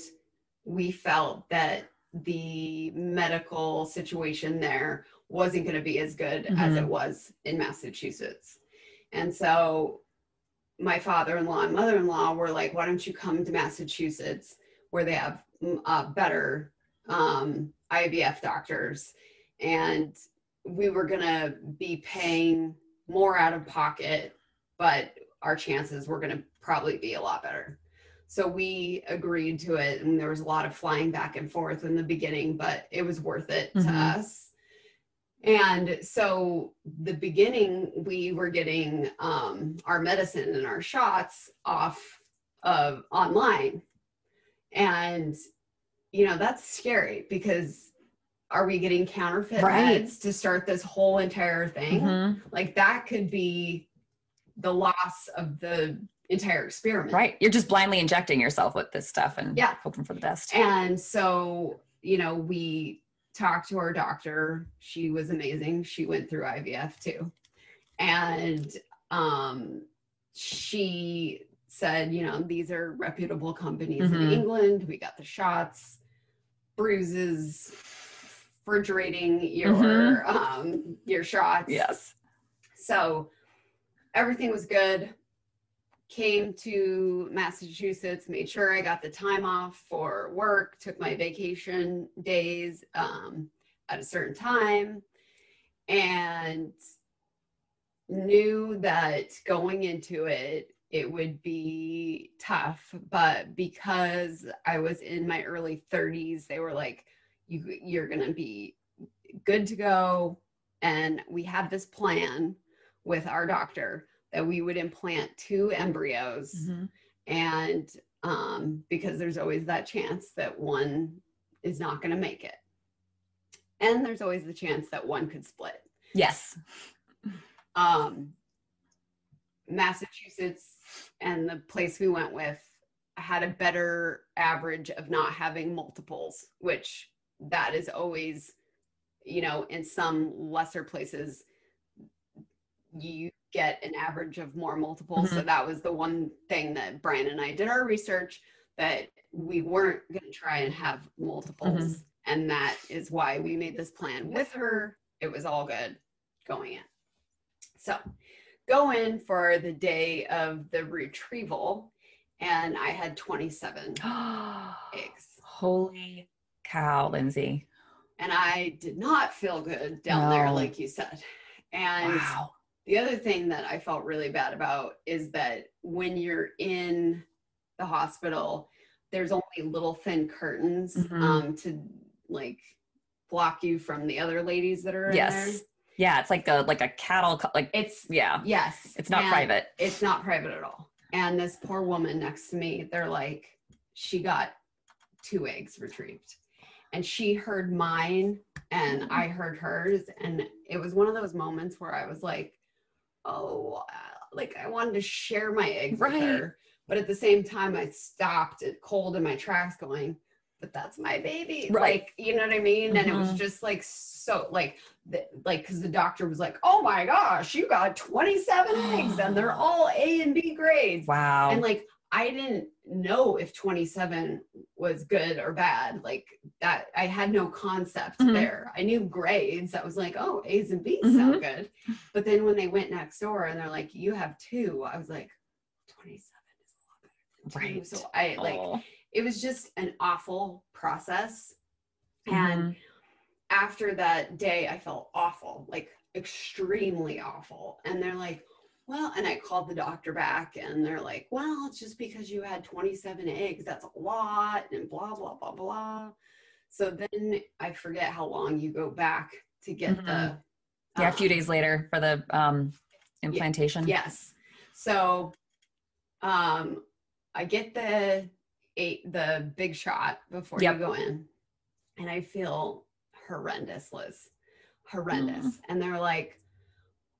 we felt that the medical situation there wasn't going to be as good as Mhm. it was in Massachusetts. And so my father in law and mother in law were like, why don't you come to Massachusetts where they have mm, uh, better um, IVF doctors? And we were going to be paying more out of pocket, but our chances were going to probably be a lot better. So we agreed to it, and there was a lot of flying back and forth in the beginning, but it was worth it to Mhm. us. And so the beginning, we were getting um, our medicine and our shots off of online, and you know that's scary because are we getting counterfeit Right. meds to start this whole entire thing? Mm-hmm. Like that could be the loss of the entire experiment. Right. You're just blindly injecting yourself with this stuff and Yeah. hoping for the best. And so, you know, we talked to our doctor. She was amazing. She went through IVF too. And um she said, you know, these are reputable companies in Mhm. England. We got the shots, bruises, refrigerating your Mhm. um your shots. Yes. So everything was good. Came to Massachusetts, made sure I got the time off for work, took my vacation days um, at a certain time. And knew that going into it, it would be tough, but because I was in my early 30s, they were like, you, you're going to be good to go. And we had this plan with our doctor that we would implant two embryos Mhm. and um, because there's always that chance that one is not going to make it and there's always the chance that one could split Yes. um, massachusetts and the place we went with had a better average of not having multiples which that is always you know in some lesser places you get an average of more multiples. So mm-hmm. that was the one thing that brian and i did our research that we weren't going to try and have multiples. Mm-hmm. And that is why we made this plan with her. It was all good going in. So go in for the day of the retrieval and i had 27 eggs. Holy cow, Lindsay. and i did not feel good down there like you said. And Wow. The other thing that i felt really bad about is that when you're in the hospital there's only little thin curtains Mhm. um, to like block you from the other ladies that are in Yes. Yeah, it's like a like a cattle like it's yeah. yes It's not and- private. it's not private at all. And this poor woman next to me, they're like, she got two eggs retrieved. And she heard mine and I heard hers. And it was one of those moments where I was like, oh, uh, like I wanted to share my eggs Right. with her. But at the same time, I stopped it cold in my tracks going, but that's my baby. Right. Like, you know what I mean? And it was Mhm. just like so like the, like because the doctor was like, "Oh my gosh, you got 27 eggs, and they're all A and B grades." Wow. And like, I didn't know if 27 was good or bad. Like that, I had no concept Mhm. there. I knew grades. I was like, "Oh, A's and B's Mm-hmm. sound good." But then when they went next door and they're like, "You have two, I was like, "27 is a lot better than two." Right. So I like Oh. it was just an awful process. Mm-hmm. And after that day, I felt awful, like extremely awful. And they're like, well, and I called the doctor back and they're like, well, it's just because you had 27 eggs. That's a lot and blah, blah, blah, blah. So then I forget how long you go back to get the. yeah, a few um, days later for the um implantation. Yes. So um I get the eight the big shot before Yep. you go in and I feel horrendous, Liz. Horrendous. And they're like,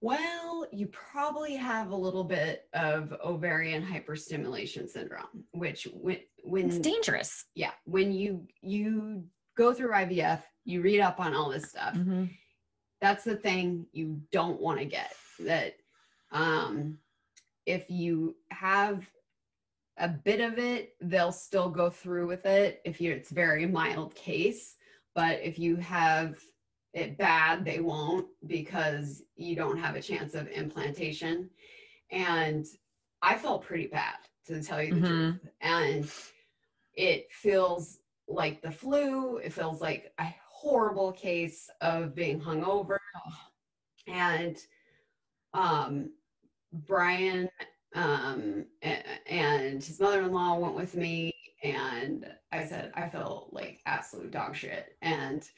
well, you probably have a little bit of ovarian hyperstimulation syndrome, which when when It's dangerous. yeah, when you you go through IVF, you read up on all this stuff Mhm. that's the thing you don't want to get that um if you have a bit of it they'll still go through with it if you it's very mild case but if you have it bad they won't because you don't have a chance of implantation. And i felt pretty bad to tell you the Mhm. truth. And it feels like the flu it feels like a horrible case of being hungover. And um brian um and his mother-in-law went with me and i said i feel like absolute dog shit. And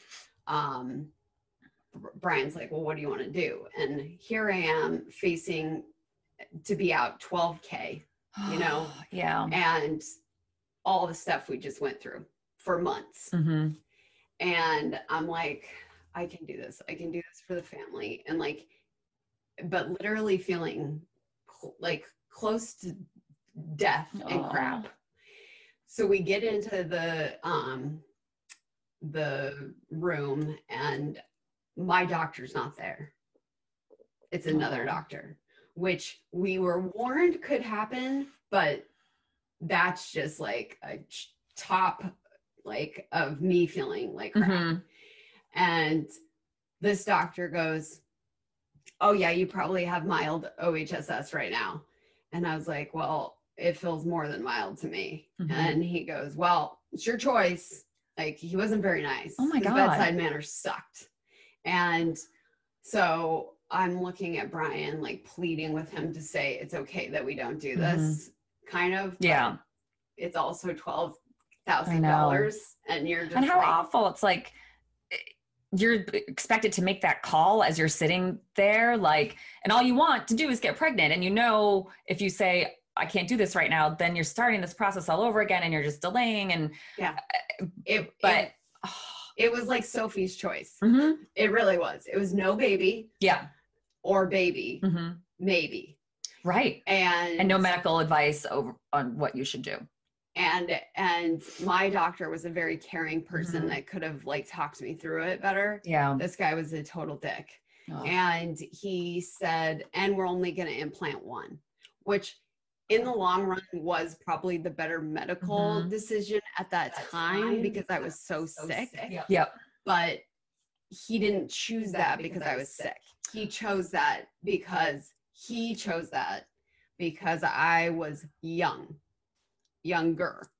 um brian's like well what do you want to do? And here i am facing to be out 12k you know? yeah. and all the stuff we just went through for months. Hmm and i'm like i can do this. I can do this for the family. And like but literally feeling cl- like close to death and crap. So we get into the um the room and my doctor's not there it's another doctor which we were warned could happen but that's just like a top like of me feeling like crap. Mhm. And this doctor goes, Oh, yeah, you probably have mild OHSS right now. And I was like, Well, it feels more than mild to me. Mhm. And he goes, Well, it's your choice. Like, he wasn't very nice. Oh my His God. bedside manner sucked. And so I'm looking at Brian, like pleading with him to say it's okay that we don't do Mhm. this, kind of. Yeah. It's also twelve thousand dollars, and you're just and how like, awful it's like eh, you're expected to make that call as you're sitting there like and all you want to do is get pregnant and you know if you say i can't do this right now then you're starting this process all over again and you're just delaying and yeah, it, but it, it was like Sophie's choice. Mhm. It really was. It was no baby yeah or baby, hmm maybe, right and and no medical advice over on what you should do and and my doctor was a very caring person Mhm. that could have like talked me through it better. yeah This guy was a total dick. Oh. and he said and we're only going to implant one which in the long run was probably the better medical Mhm. decision at that time because i was so sick. yep. But he didn't choose that because i was sick. he chose that because he chose that because i was young younger.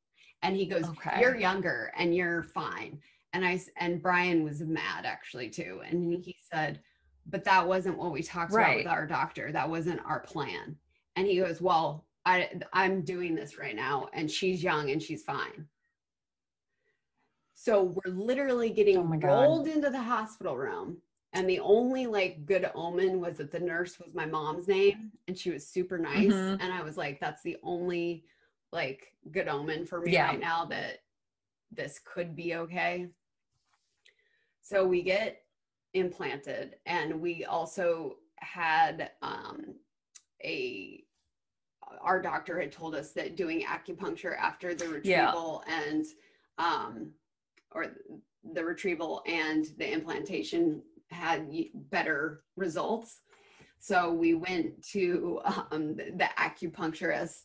And he goes Okay. you're younger and you're fine. And I and brian was mad actually too. And he said but that wasn't what we talked about with our doctor. That wasn't our plan. And he goes well i i'm doing this right now and she's young and she's fine so we're literally getting Oh God. rolled into the hospital room and the only like good omen was that the nurse was my mom's name and she was super nice Mhm. and i was like that's the only like good omen for me Yeah. right now that this could be okay so we get implanted and we also had um a our doctor had told us that doing acupuncture after the Yeah. retrieval and um or the retrieval and the implantation had better results so we went to um, the the acupuncturist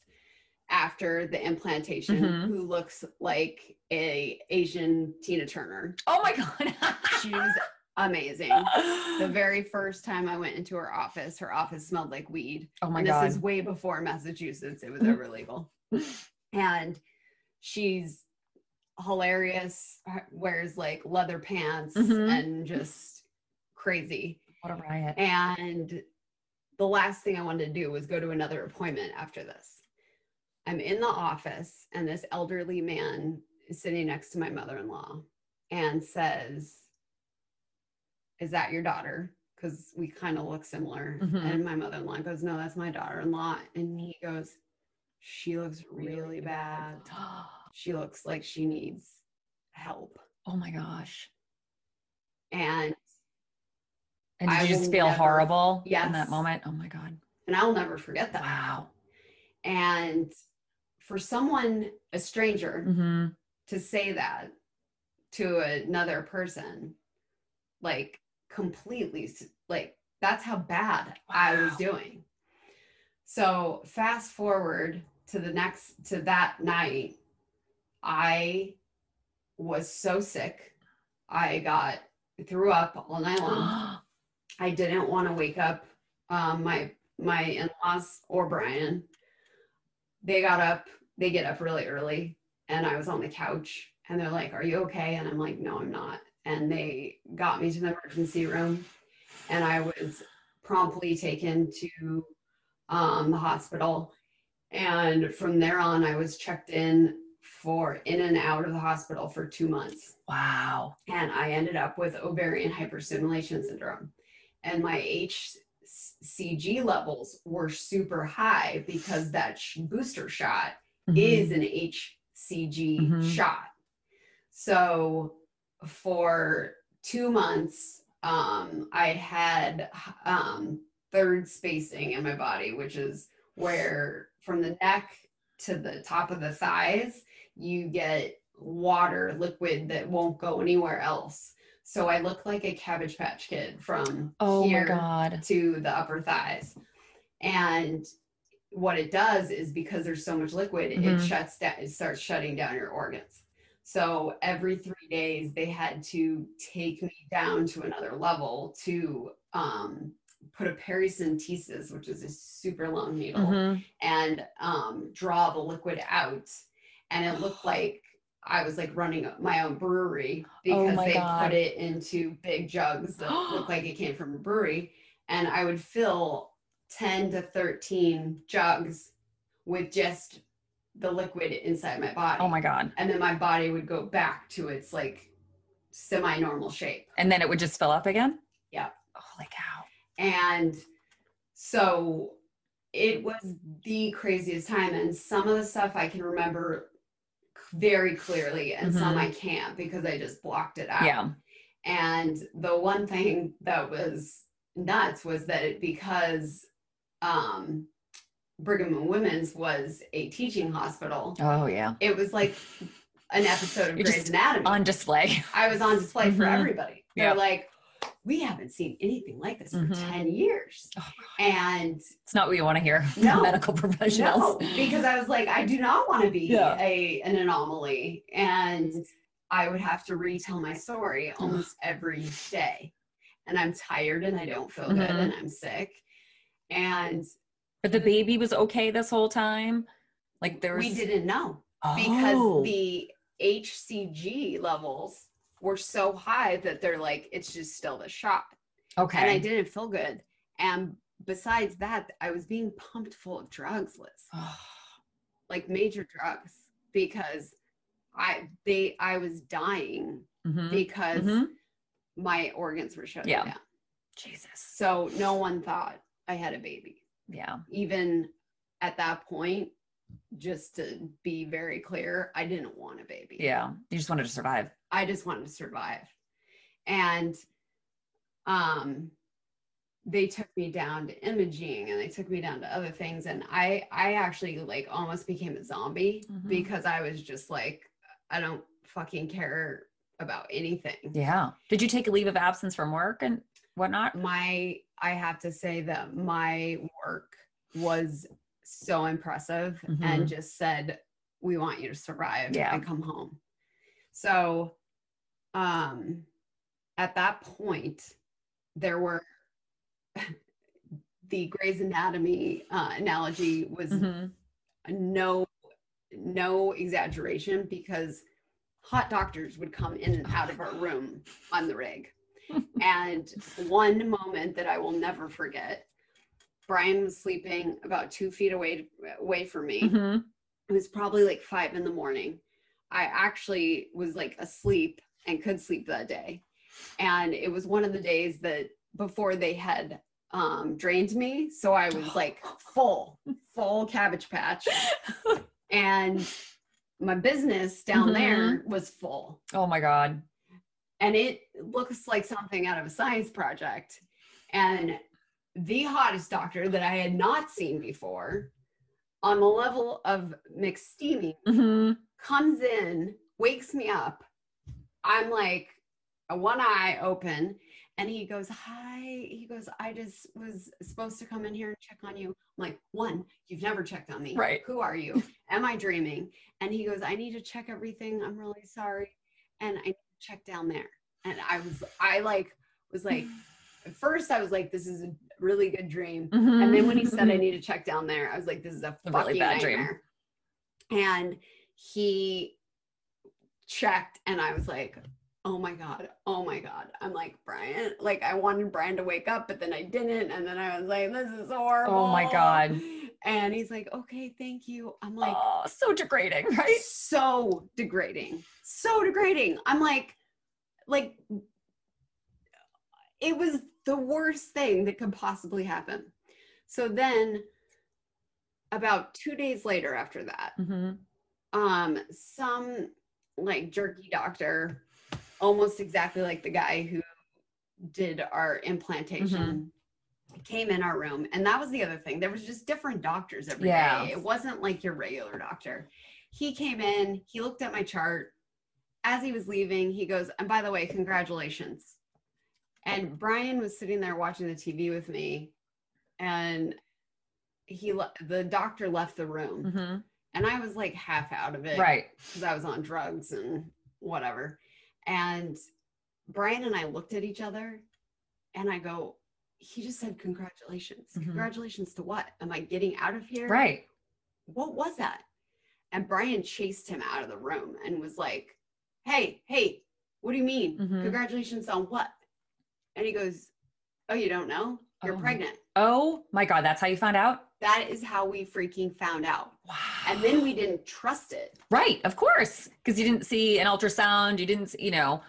after the implantation Mhm. who looks like a asian tina turner oh my god she was amazing the very first time I went into her office, her office smelled like weed. oh my and god this is way before Massachusetts. It was ever legal. and she's hilarious, wears like leather pants Mhm. and just crazy. what a riot And the last thing I wanted to do was go to another appointment after this. I'm in the office, and this elderly man is sitting next to my mother in law and says, Is that your daughter? Because we kind of look similar. Mhm. And my mother in law goes, No, that's my daughter in law. And he goes, She looks really bad. She looks like she needs help. oh my gosh And and did I you just feel never- horrible in that moment oh my god and I'll never forget that. wow And for someone, a stranger, hmm to say that to another person, like completely, like that's how bad I was doing. So fast forward to the next, to that night, I was so sick. I got, threw up all night long. I didn't want to wake up um, my my in-laws or Brian. They got up, they get up really early, and I was on the couch and they're like, Are you okay? And I'm like, No, I'm not. And they got me to the emergency room and I was promptly taken to um, the hospital. And from there on, I was checked in for in and out of the hospital for two months wow and I ended up with ovarian hyperstimulation syndrome. And my HCG levels were super high because that sh- booster shot Mhm. is an HCG Mhm. shot. So for two months, um, I had um, third spacing in my body, which is where from the neck to the top of the thighs, you get water liquid that won't go anywhere else. So I look like a cabbage patch kid from oh here my god to the upper thighs. And what it does is because there's so much liquid, it Mhm. shuts down, it starts shutting down your organs. So every three days, they had to take me down to another level to um, put a paracentesis, which is a super long needle, Mhm. and um, draw the liquid out. And it looked like I was like running my own brewery Oh because my they God. put it into big jugs that looked like it came from a brewery. and I would fill 10 to 13 jugs with just the liquid inside my body. Oh my God. And then my body would go back to its like semi normal shape. And then it would just fill up again? Yeah. Holy cow. And so it was the craziest time. And some of the stuff I can remember very clearly, and some I can't because I just blocked it out. Yeah. And the one thing that was nuts was that it, because um, Brigham and Women's was a teaching hospital, Oh, yeah. it was like an episode of You're Grey's Anatomy. On display. I was on display for Mhm. everybody. They're Yeah. like, we haven't seen anything like this for Mhm. 10 years. Oh, And It's not what you want to hear No. medical no, professionals. because I was like, I do not want to be Yeah. a an anomaly. And I would have to retell my story almost every day. And I'm tired and I don't feel good Mhm. and I'm sick. And But the baby was okay this whole time? Like there was we didn't know oh. because the HCG levels were so high that they're like, it's just still the shot. okay. and I didn't feel good. And besides that, I was being pumped full of drugs, Liz, Oh, like major drugs, because I they I was dying mhm, because mhm. my organs were shutting Yeah. down. Jesus. So no one thought I had a baby, Yeah. even at that point. Just to be very clear, I didn't want a baby. Yeah. You just wanted to survive. I just wanted to survive. And um they took me down to imaging and they took me down to other things and I I actually like almost became a zombie Mhm. because I was just like I don't fucking care about anything. Yeah. Did you take a leave of absence from work and whatnot? My I have to say that my work was so impressive Mhm. and just said we want you to survive Yeah. and come home. So um at that point there were the Grey's Anatomy uh, analogy was Mhm. no no exaggeration because hot doctors would come in and out of our room on the rig. And one moment that I will never forget, Brian was sleeping about two feet away away from me. Mhm. It was probably like five in the morning. I actually was like asleep and could sleep that day. And it was one of the days that before they had um, drained me. So I was like full, full cabbage patch. And my business down Mhm. there was full. Oh my God. And it looks like something out of a science project. And the hottest doctor that I had not seen before on the level of McSteamy hmm comes in, wakes me up. I'm like, a one eye open, and he goes, Hi. He goes, I just was supposed to come in here and check on you. I'm like, One, you've never checked on me. Right. Who are you? Am I dreaming? And he goes, I need to check everything. I'm really sorry. And I check down there. And I was, I like, was like, at first I was like, This is a really good dream. And then when he said I mm-hmm. need to check down there, I was like, this is a A fucking really bad dream. And he checked and I was like, oh my God, oh my God. I'm like, Brian, like I wanted Brian to wake up, but then I didn't. And then I was like, this is horrible. Oh my God. And he's like, okay, thank you. I'm like, oh, so degrading, right? so degrading. So degrading. I'm like, like, it was the worst thing that could possibly happen. So then, about two days later after that, hmm um, some like jerky doctor, almost exactly like the guy who did our implantation, came in our room. And that was the other thing. There was just different doctors every day. It wasn't like your regular doctor. He came in, he looked at my chart. As he was leaving, he goes, and by the way, congratulations. And Brian was sitting there watching the TV with me, and he le- the doctor left the room hmm and I was like half out of it, Right. Because I was on drugs and whatever. And Brian and I looked at each other, and I go, "He just said congratulations. Mhm. Congratulations to what? Am I getting out of here? Right. What was that?" And Brian chased him out of the room and was like, "Hey, hey, what do you mean? Mhm. Congratulations on what?" And he goes, "Oh, you don't know? you're Oh. pregnant. Oh my God, that's how you found out? That is how we freaking found out. Wow. And then we didn't trust it. Right, of course, because you didn't see an ultrasound. You didn't, see, you know,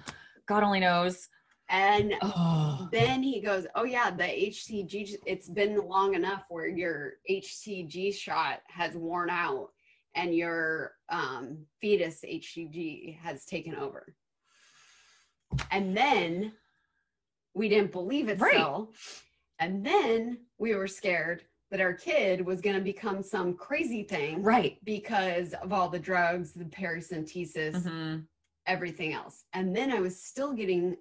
God only knows. And Oh, then he goes, "Oh yeah, the HCG. It's been long enough where your HCG shot has worn out, and your um, fetus HCG has taken over." And then we didn't believe it Right. still, and then we were scared that our kid was going to become some crazy thing, right. Because of all the drugs, the paracentesis, Mhm. everything else. And then I was still getting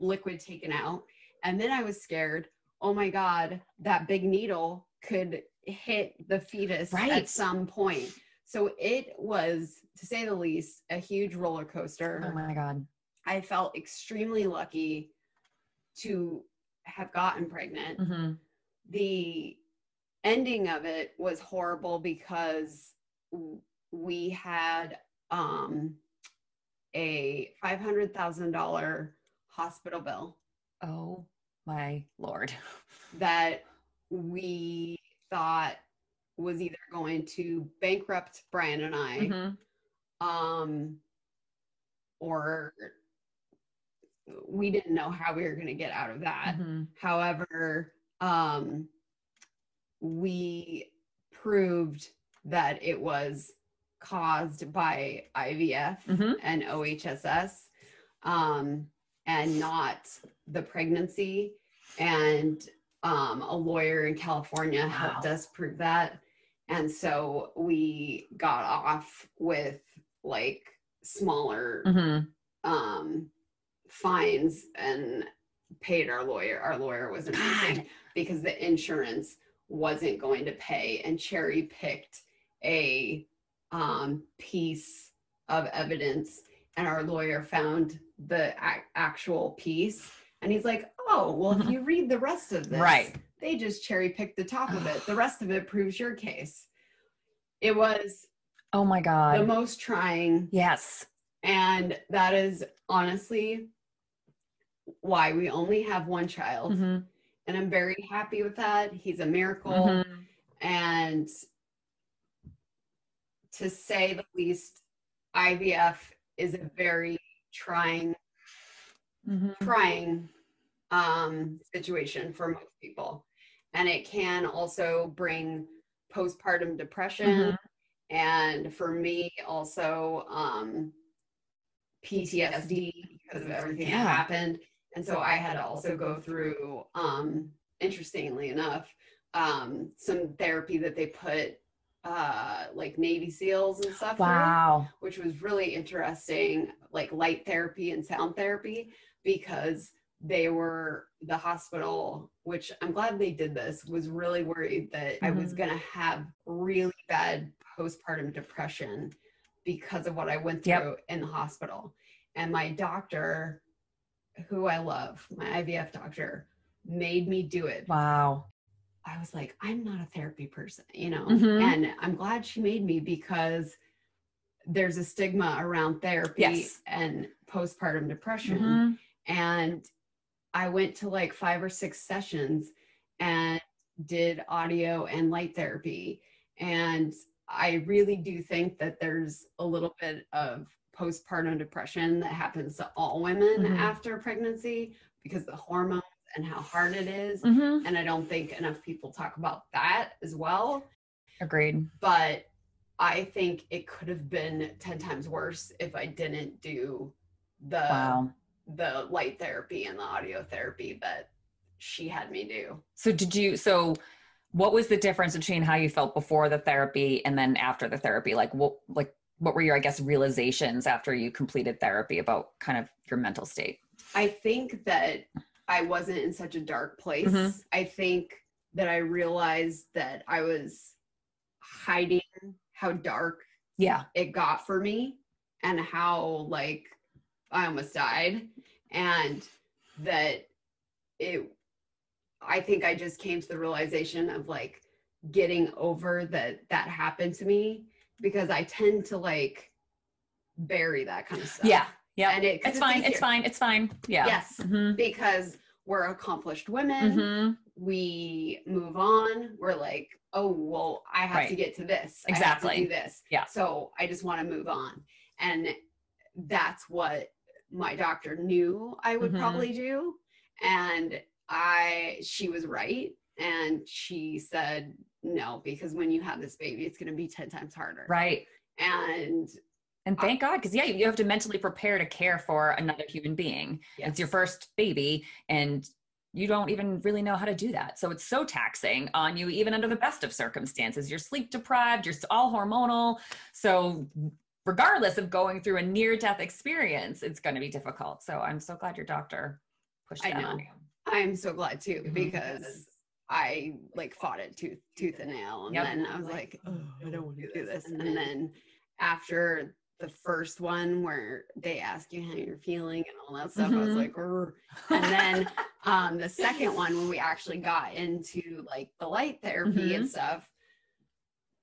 liquid taken out. And then I was scared, oh my God, that big needle could hit the fetus Right. at some point. So it was, to say the least, a huge roller coaster. Oh my God. I felt extremely lucky to have gotten pregnant. hmm The ending of it was horrible because we had um, a $500,000 hospital bill Oh my Lord. that we thought was either going to bankrupt Brian and I Mhm. um, or we didn't know how we were going to get out of that. Mhm. However, um, we proved that it was caused by IVF Mhm. and OHSS um, and not the pregnancy. And um, a lawyer in California helped us prove that. And so we got off with like smaller Mhm. um, fines and paid our lawyer. Our lawyer was amazing God. because the insurance wasn't going to pay and cherry picked a um, piece of evidence. And our lawyer found the actual piece. And he's like, oh, well, if you read the rest of this, Right. they just cherry picked the top of it. The rest of it proves your case. It was Oh my God. the most trying yes. and that is honestly why we only have one child. Mhm. And I'm very happy with that. He's a miracle. Mhm. And to say the least, IVF is a very trying, Mhm. trying um, situation for most people. And it can also bring postpartum depression. Mhm. And for me, also um, PTSD because of everything Yeah. that happened. And so I had to also go through, um, interestingly enough, um, some therapy that they put uh, like Navy SEALs and stuff through Wow. which was really interesting, like light therapy and sound therapy, because they were the hospital, which I'm glad they did this, was really worried that I was Mhm. going to have really bad postpartum depression because of what I went through Yep. in the hospital. And my doctor, who I love, my IVF doctor, made me do it Wow. I was like, I'm not a therapy person, you know, Mhm. and I'm glad she made me because there's a stigma around therapy Yes. and postpartum depression. Mhm. And I went to like five or six sessions and did audio and light therapy. And I really do think that there's a little bit of postpartum depression that happens to all women Mhm. after pregnancy because the hormones and how hard it is Mhm. and I don't think enough people talk about that as well. Agreed. But I think it could have been 10 times worse if I didn't do the Wow. the light therapy and the audio therapy that she had me do. So did you so what was the difference between how you felt before the therapy and then after the therapy? Like what like what were your I guess realizations after you completed therapy about kind of your mental state? I think that I wasn't in such a dark place. Mhm. I think that I realized that I was hiding how dark Yeah. it got for me and how like I almost died and that it I think I just came to the realization of like getting over that that happened to me because I tend to like bury that kind of stuff. Yeah. Yeah. And it, 'cause It's fine. It's fine. It's fine. Yeah. Yes. Mhm. Because we're accomplished women. Mhm. we move on. We're like, oh, well, I have to get to this. I have Exactly. to do this. Yeah. So I just want to move on. And that's what my doctor knew I would Mhm. probably do. And I, she was right. And she said, no, because when you have this baby, it's going to be 10 times harder. Right. And And thank God, because yeah, you have to mentally prepare to care for another human being. It's your first baby, and you don't even really know how to do that. So it's so taxing on you, even under the best of circumstances. You're sleep deprived, you're all hormonal. So, regardless of going through a near death experience, it's going to be difficult. So, I'm so glad your doctor pushed I that know. on you. I'm so glad too Mhm. because I like fought it tooth tooth and nail, and Yep. then I was like, oh, I don't want to do this. And then after the first one where they ask you how you're feeling and all that stuff, I was Mhm. like, "Grr." and then um, the second one when we actually got into like the light therapy Mhm. and stuff.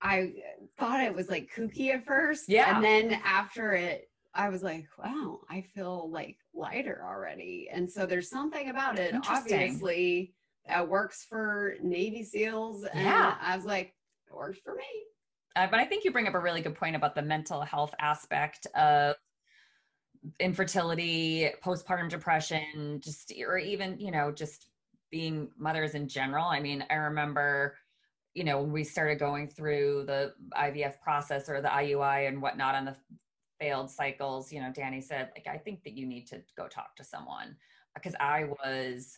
I thought it was like kooky at first. Yeah. And then after it, I was like, wow, I feel like lighter already. And so there's something about it, obviously, that works for Navy SEALs. And Yeah. I was like, it works for me. Uh, but I think you bring up a really good point about the mental health aspect of infertility, postpartum depression, just or even you know just being mothers in general. I mean, I remember you know when we started going through the IVF process or the IUI and whatnot on the failed cycles. You know, Danny said like I think that you need to go talk to someone because I was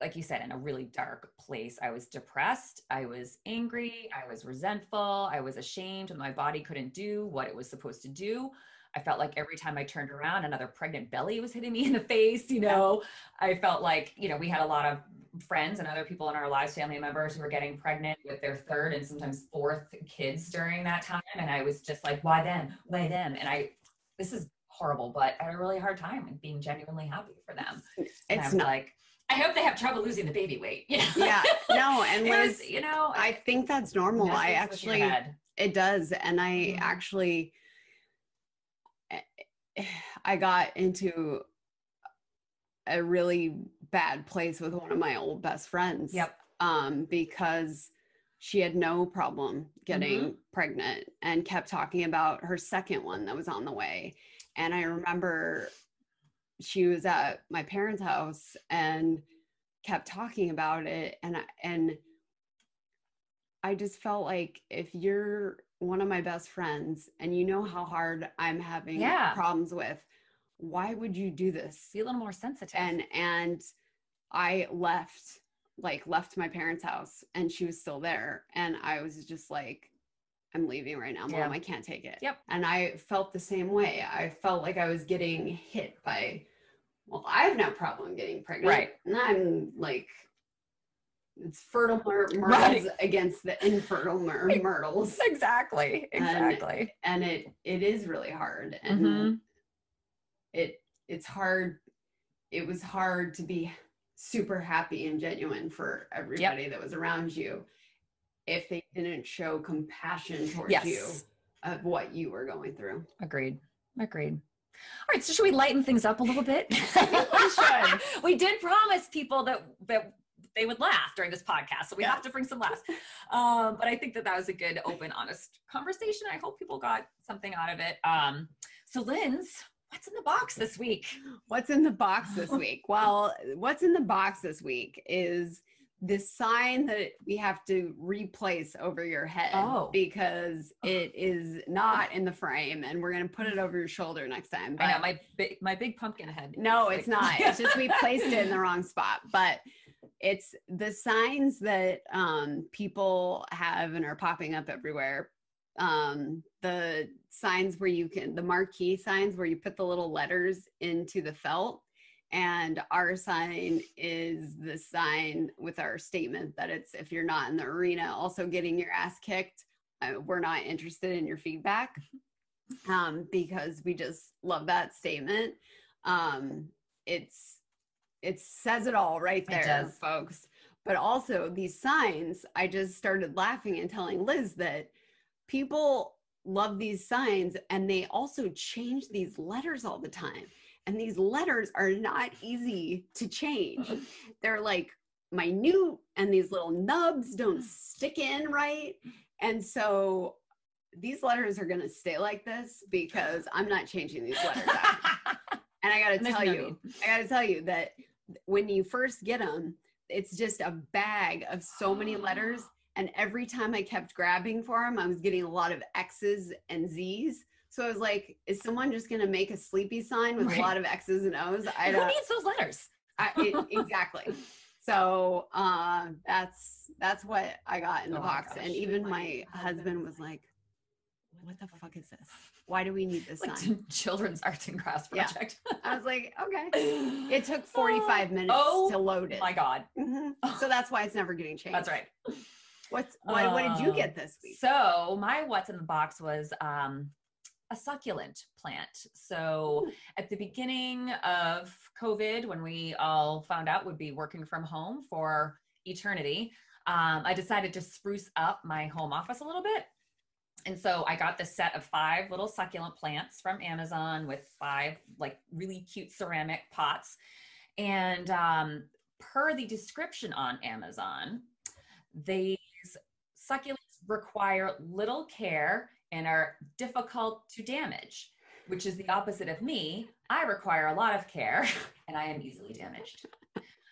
like you said, in a really dark place. I was depressed. I was angry. I was resentful. I was ashamed when my body couldn't do what it was supposed to do. I felt like every time I turned around, another pregnant belly was hitting me in the face. You know, I felt like, you know, we had a lot of friends and other people in our lives, family members who were getting pregnant with their third and sometimes fourth kids during that time. And I was just like, why them? Why them? And I, this is horrible, but I had a really hard time being genuinely happy for them. And I It's was not, like, I hope they have trouble losing the baby weight. You know? yeah, no, and It was, Liz, you know, I think that's normal. I messes with your actually. It does. And I Mhm. actually I got into a really bad place with one of my old best friends. Yep. Um, because she had no problem getting Mm-hmm. pregnant and kept talking about her second one that was on the way. And I remember she was at my parents' house and kept talking about it and I, and I just felt like if you're one of my best friends and you know how hard I'm having Yeah. problems with, why would you do this? Be a little more sensitive. And and I left, like left my parents' house and she was still there. And I was just like, I'm leaving right now, mom. Yeah. I can't take it. Yep. And I felt the same way. I felt like I was getting hit by, well, I have no problem getting pregnant. Right. And I'm like, it's fertile myr- myrtles Right. against the infertile myr- myrtles. exactly. Exactly. And it it is really hard. And Mhm. it it's hard. It was hard to be super happy and genuine for everybody that was around you if they didn't show compassion towards Yes. you of what you were going through. Agreed. Agreed. All right, so should we lighten things up a little bit? we should. we did promise people that that they would laugh during this podcast, so we have to bring some laughs. Um, but I think that that was a good, open, honest conversation. I hope people got something out of it. Um, so, Linz, what's in the box this week? What's in the box this week? Well, what's in the box this week is this sign that we have to replace over your head Oh. because it is not in the frame and we're going to put it over your shoulder next time. I know my big my big pumpkin head. No, it's like- not. It's just we placed it in the wrong spot. But it's the signs that um, people have and are popping up everywhere. Um, the signs where you can, the marquee signs where you put the little letters into the felt. And our sign is the sign with our statement that it's if you're not in the arena, also getting your ass kicked. Uh, we're not interested in your feedback um, because we just love that statement. Um, it's it says it all right there, folks. But also these signs, I just started laughing and telling Liz that people love these signs and they also change these letters all the time. And these letters are not easy to change. They're like minute and these little nubs don't stick in right. And so these letters are going to stay like this because I'm not changing these letters out. And I got to tell no you, I got to tell you that when you first get them, it's just a bag of so many letters. And every time I kept grabbing for them, I was getting a lot of X's and Z's. So I was like, is someone just going to make a sleepy sign with Right. a lot of X's and O's? I Who don't, Who needs those letters? I, it, exactly. So uh, that's that's what I got in the Oh box, gosh. and even my husband was like, "What the fuck is this? Why do we need this Like sign?" children's arts and crafts Yeah. project. I was like, "Okay." It took 45 minutes Oh to load it. my god, Mhm. So that's why it's never getting changed. that's right. What's what, what did you Um, get this week? So my what's in the box was um, a succulent plant. So at the beginning of COVID, when we all found out would be working from home for eternity, um, I decided to spruce up my home office a little bit. And so I got this set of five little succulent plants from Amazon with five like really cute ceramic pots. And um, per the description on Amazon, these succulents require little care and are difficult to damage, which is the opposite of me. I require a lot of care and I am easily damaged.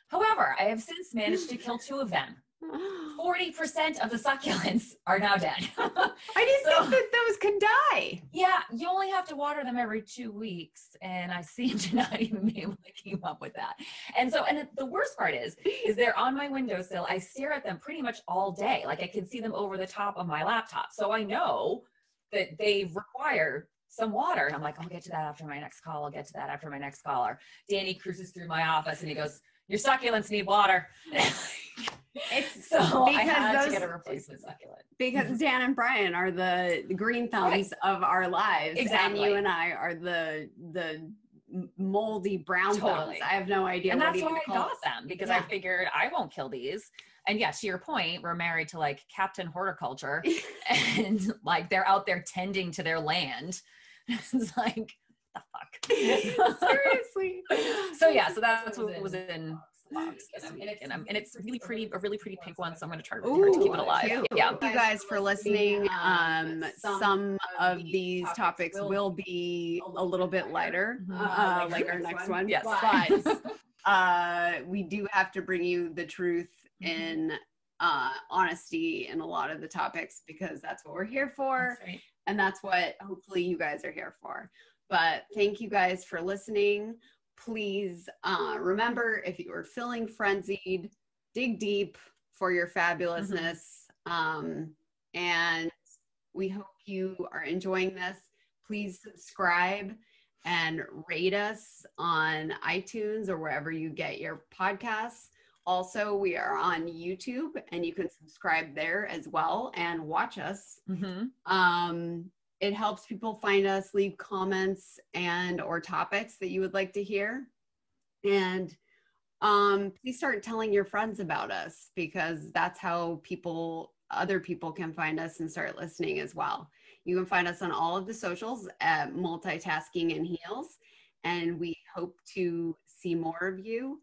However, I have since managed to kill two of them. 40% of the succulents are now dead. I didn't So- think that those could die. yeah, you only have to water them every two weeks, and I seem to not even be able to keep up with that. And so, and the worst part is, is they're on my windowsill. I stare at them pretty much all day. Like I can see them over the top of my laptop, so I know that they require some water. And I'm like, I'll get to that after my next call. I'll get to that after my next caller. Danny cruises through my office and he goes, "Your succulents need water." It's so I because had to those- get a replacement succulent. because Dan and Brian are the, the green thumbs of our lives, Exactly. and you and I are the the moldy brown Totally. thumbs. I have no idea and that's why to I got them because I figured I won't kill these. And yeah, to your point, we're married to like Captain Horticulture, and like they're out there tending to their land. it's like the fuck. Seriously. so yeah, so that's what was in box this week, and, I'm, and it's really pretty, a really pretty pink one. So I'm gonna try really hard to keep it alive. cute. Yeah. Thank you guys for listening. Um, some of these topics will be a little bit lighter, Mhm. uh, like our next one. Yes. But uh, we do have to bring you the truth in uh, honesty in a lot of the topics because that's what we're here for. That's right. and that's what hopefully you guys are here for. But thank you guys for listening. Please uh, remember if you are feeling frenzied, dig deep for your fabulousness. Um, and we hope you are enjoying this. Please subscribe and rate us on iTunes or wherever you get your podcasts. Also, we are on YouTube and you can subscribe there as well and watch us. Mhm. um, it helps people find us leave comments and or topics that you would like to hear. And um, please start telling your friends about us because that's how people other people can find us and start listening as well. You can find us on all of the socials at multitasking and heels and we hope to see more of you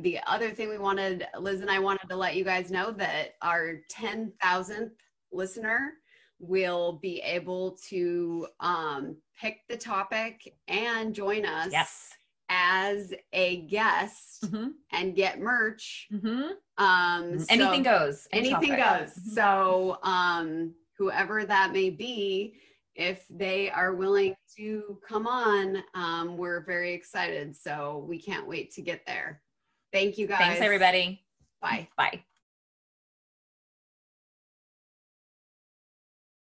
the other thing we wanted liz and i wanted to let you guys know that our 10000th listener will be able to um, pick the topic and join us Yes. as a guest Mhm. and get merch. Mhm. Um, so- Anything goes. Anything chocolate. goes. So, um, whoever that may be, if they are willing to come on, um, we're very excited. So we can't wait to get there. Thank you guys. Thanks, everybody. Bye. Bye.